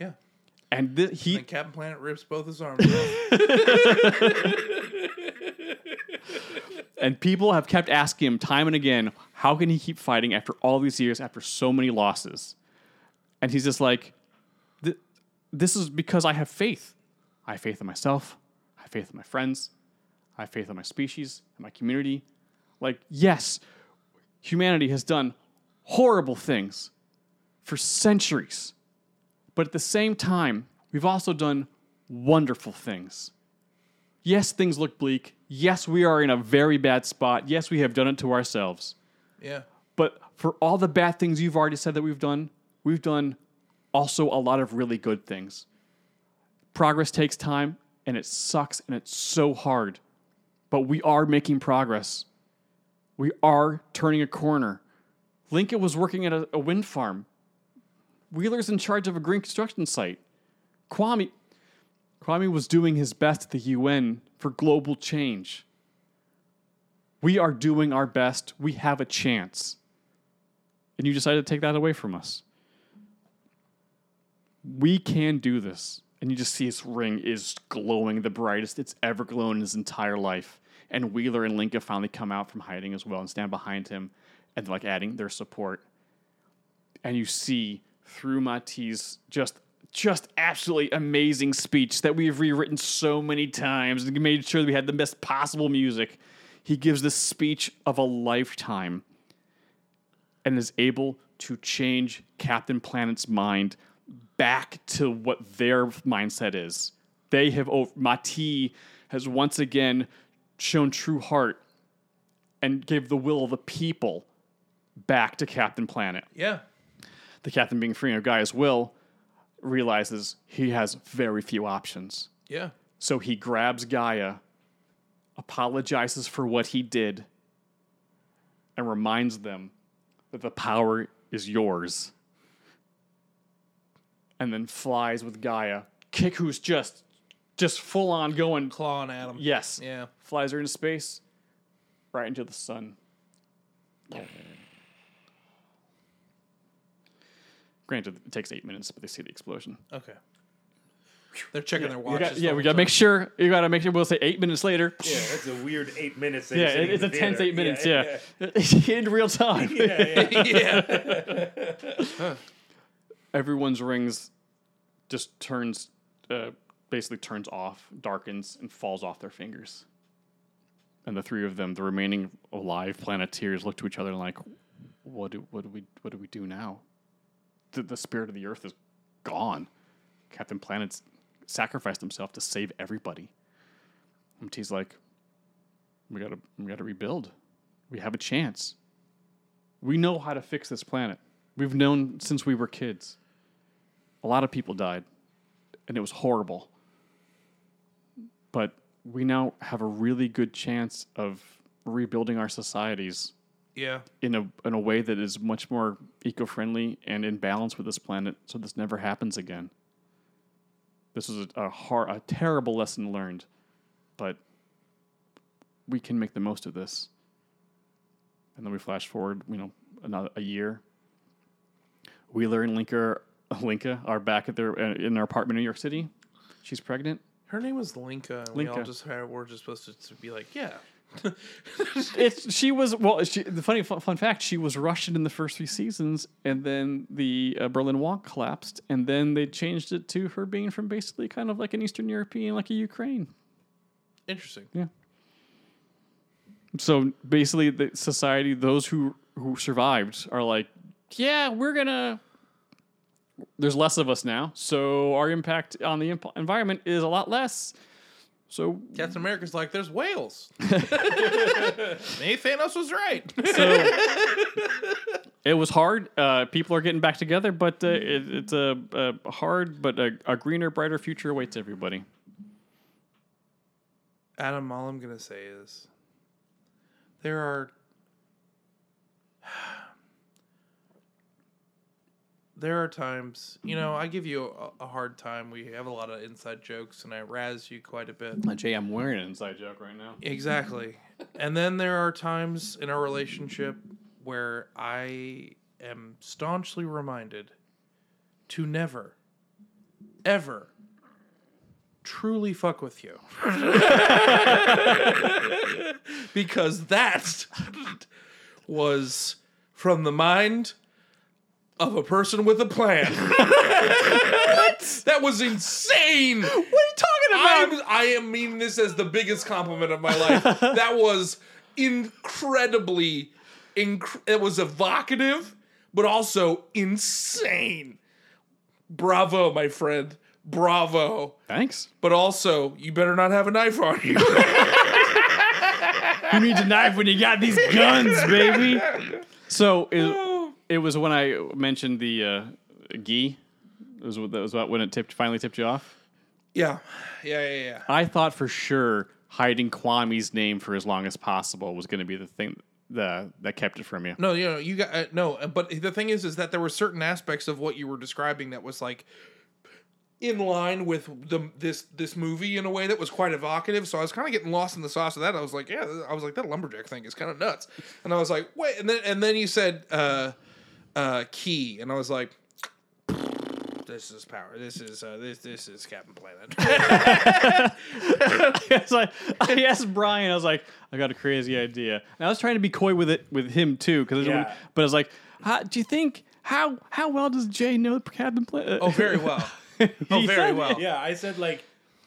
Yeah. And th- he And Captain Planet rips both his arms off. and people have kept asking him time and again, how can he keep fighting after all these years, after so many losses? And he's just like, "Th- this is because I have faith. I have faith in myself. I have faith in my friends. I have faith in my species, and my community. Like, yes, humanity has done horrible things for centuries. But at the same time, we've also done wonderful things. Yes, things look bleak. Yes, we are in a very bad spot. Yes, we have done it to ourselves. yeah. But for all the bad things you've already said that we've done, we've done also a lot of really good things. Progress takes time and it sucks and it's so hard. But we are making progress. We are turning a corner. Lincoln was working at a, a wind farm. Wheeler's in charge of a green construction site. Kwame Kwame was doing his best at the UN for global change. We are doing our best. We have a chance. And you decided to take that away from us. We can do this. And you just see his ring is glowing the brightest it's ever glown in his entire life. And Wheeler and Linka finally come out from hiding as well and stand behind him and like adding their support. And you see through Ma-Ti's just just absolutely amazing speech that we've rewritten so many times and made sure that we had the best possible music. He gives this speech of a lifetime and is able to change Captain Planet's mind back to what their mindset is. They have over Ma-Ti has once again shown true heart and gave the will of the people back to Captain Planet Yeah. the captain being free of Gaia's will realizes he has very few options. Yeah. So he grabs Gaia, apologizes for what he did, and reminds them that the power is yours. And then flies with Gaia. Kick who's just just full on going Clawing at him. yes. Yeah. Flies her into space, right into the sun. Granted, it takes eight minutes, but they see the explosion. Okay. They're checking their We watches. got- yeah, the we whole gotta time. make sure. You gotta make sure. We'll say eight minutes later. Yeah, that's a weird eight minutes. that Yeah, you're sitting it- it's in a the tense theater. eight minutes. Yeah, in real time. Yeah. Yeah. Everyone's rings just turns, uh, basically turns off, darkens, and falls off their fingers. And the three of them, the remaining alive Planeteers, look to each other and like, "What do what do we what do we do now? The, the spirit of the Earth is gone. Captain Planet's sacrificed himself to save everybody." T's like, "We gotta we gotta rebuild. We have a chance. We know how to fix this planet. We've known since we were kids. A lot of people died, and it was horrible. But we now have a really good chance of rebuilding our societies Yeah. in a in a way that is much more eco-friendly and in balance with this planet, so this never happens again. This is a, a a terrible lesson learned, but we can make the most of this. And then we flash forward, you know, another a year. Wheeler and Linka, Linka are back at their uh, in their apartment in New York City. She's pregnant. Her name was Linka. And we all just were just supposed to, to be like, yeah. it's she was well. She, the funny fun, fun fact: she was Russian in the first three seasons, and then the uh, Berlin Wall collapsed, and then they changed it to her being from basically kind of like an Eastern European, like a Ukraine. Interesting. Yeah. So basically, the society, those who who survived, are like, yeah, we're gonna. There's less of us now, so our impact on the imp- environment is a lot less. So Captain America's like, there's whales. Maybe Thanos was right. So it was hard. Uh, people are getting back together, but uh, it, it's a, a hard, but a, a greener, brighter future awaits everybody. Adam, all I'm gonna say is there are there are times, you know, I give you a, a hard time. We have a lot of inside jokes, and I razz you quite a bit. Jay, I'm wearing an inside joke right now. Exactly. and then there are times in our relationship where I am staunchly reminded to never, ever truly fuck with you. because that was from the mind of a person with a plan. What? That was insane. What are you talking I'm, I am meaning this as the biggest compliment of my life. that was incredibly, inc- it was evocative, but also insane. Bravo, my friend. Bravo. Thanks. But also, you better not have a knife on you. you need a knife when you got these guns, baby? So it, oh. It was when I mentioned the uh, gi. It was, that was about when it tipped, finally tipped you off. yeah. Yeah, yeah, yeah. I thought for sure hiding Kwame's name for as long as possible was going to be the thing that that kept it from you. No, you know, you got uh, no. But the thing is, is that there were certain aspects of what you were describing that was like in line with the this this movie in a way that was quite evocative. So I was kind of getting lost in the sauce of that. I was like, yeah, I was like that lumberjack thing is kind of nuts. And I was like, wait, and then and then you said uh, uh, key, and I was like. This is power. This is uh, this this is Captain Planet. it's like I asked Brian, I was like, I got a crazy idea, and I was trying to be coy with it with him too, because Yeah. but I was like, how, do you think how how well does Jay know Captain Planet? oh, very well. Oh, very well. Yeah, I said like,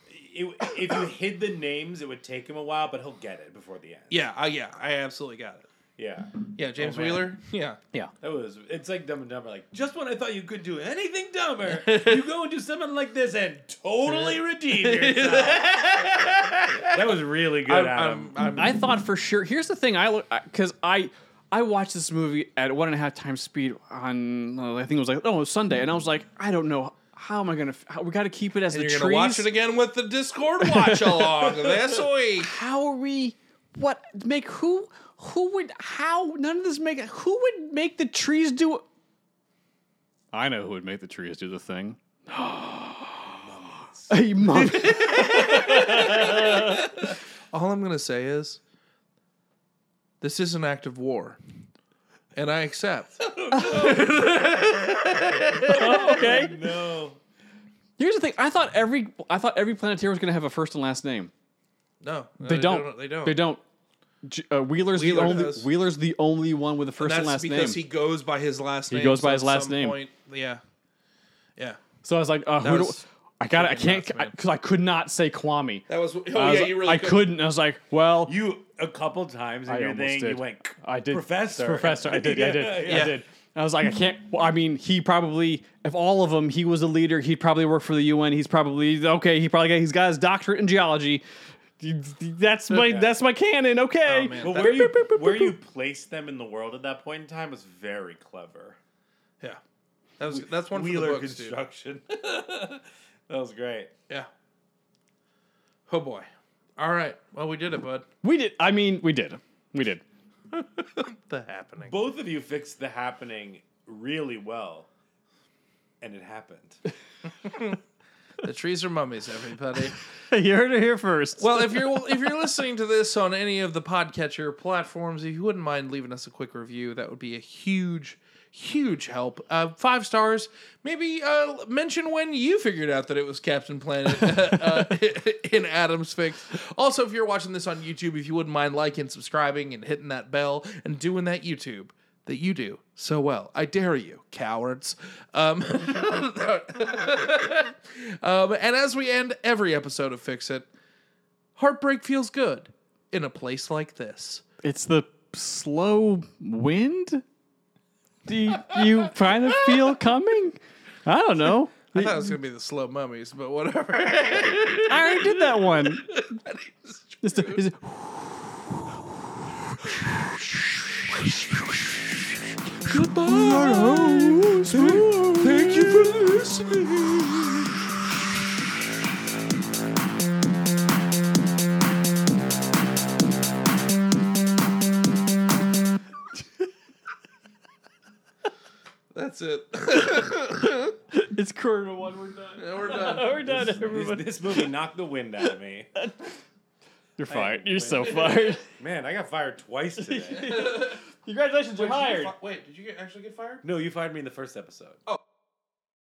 it, if you hid the names, it would take him a while, but he'll get it before the end. Yeah, uh, yeah, I absolutely got it. Yeah, Yeah, James Oh, man. Wheeler. Yeah. yeah. that was. It's like Dumb and Dumber. Like, just when I thought you could do anything dumber, you go and do something like this and totally redeem yourself. that was really good, I'm, Adam. I'm, I'm, I thought for sure. Here's the thing, I look because I I watched this movie at one and a half times speed on uh, I think it was like oh it was Sunday, and I was like I don't know how am I gonna how, we got to keep it as And the you're trees. gonna watch it again with the Discord watch along this week. How are we? What make who? Who would? How? None of this make. Who would make the trees do? I know who would make the trees do the thing. A mummy. All I'm gonna say is, this is an act of war, and I accept. Oh, okay. Oh, no. Here's the thing. I thought every I thought every Planeteer was going to have a first and last name. No, no, They, don't. They don't. They don't. J- Uh, Wheeler's Wheeler the only. does. Wheeler's the only one with a And first and, that's last because name. he goes by his last name. He goes by so his last name. Point, yeah, yeah. so I was like, uh, That who do, I got. It? I can't because I, could not say Kwame. That was. Oh I, was yeah, you really. I couldn't. couldn't. I was like, well, You a couple times in I your thing, did. you went. I did. Professor. Professor. I did. I did. Yeah, I did. I was like, I can't. well, I mean, he probably, if all of them, he was a leader. He'd probably work for the UN. He's probably okay. He probably got. He's got his doctorate in geology. That's my. That's my canon. Okay. Oh, man. But where you where you placed them in the world at that point in time was very clever. Yeah, that was. That's one for the Wheeler books, construction. that was great. Yeah. Oh boy. All right. Well, we did it, bud. We did. I mean, we did. We did. The happening. Both of you fixed the happening really well, and it happened. The trees are mummies, everybody. you heard it here first. Well, if you're if you're listening to this on any of the podcatcher platforms, if you wouldn't mind leaving us a quick review, that would be a huge, huge help. Uh, five stars. Maybe uh, mention when you figured out that it was Captain Planet uh, in Adam's Fix. Also, if you're watching this on YouTube, if you wouldn't mind liking, subscribing, and hitting that bell and doing that YouTube that you do so well. I dare you, cowards. Um, um, and as we end every episode of Fix It, heartbreak feels good in a place like this. It's the slow wind. Do you, you kind of feel coming? I don't know. I thought it was gonna be the slow mummies, but whatever. I already did that one. Is the- is it- Thank you for listening. That's it. it's quarter to one. We're done. We're done. We're done, This, everybody. this movie knocked the wind out of me. You're fired. You're so fired. Man, I got fired twice today. Congratulations, you're hired. Wait, did you get, actually get fired? no, you fired me in the first episode. Oh,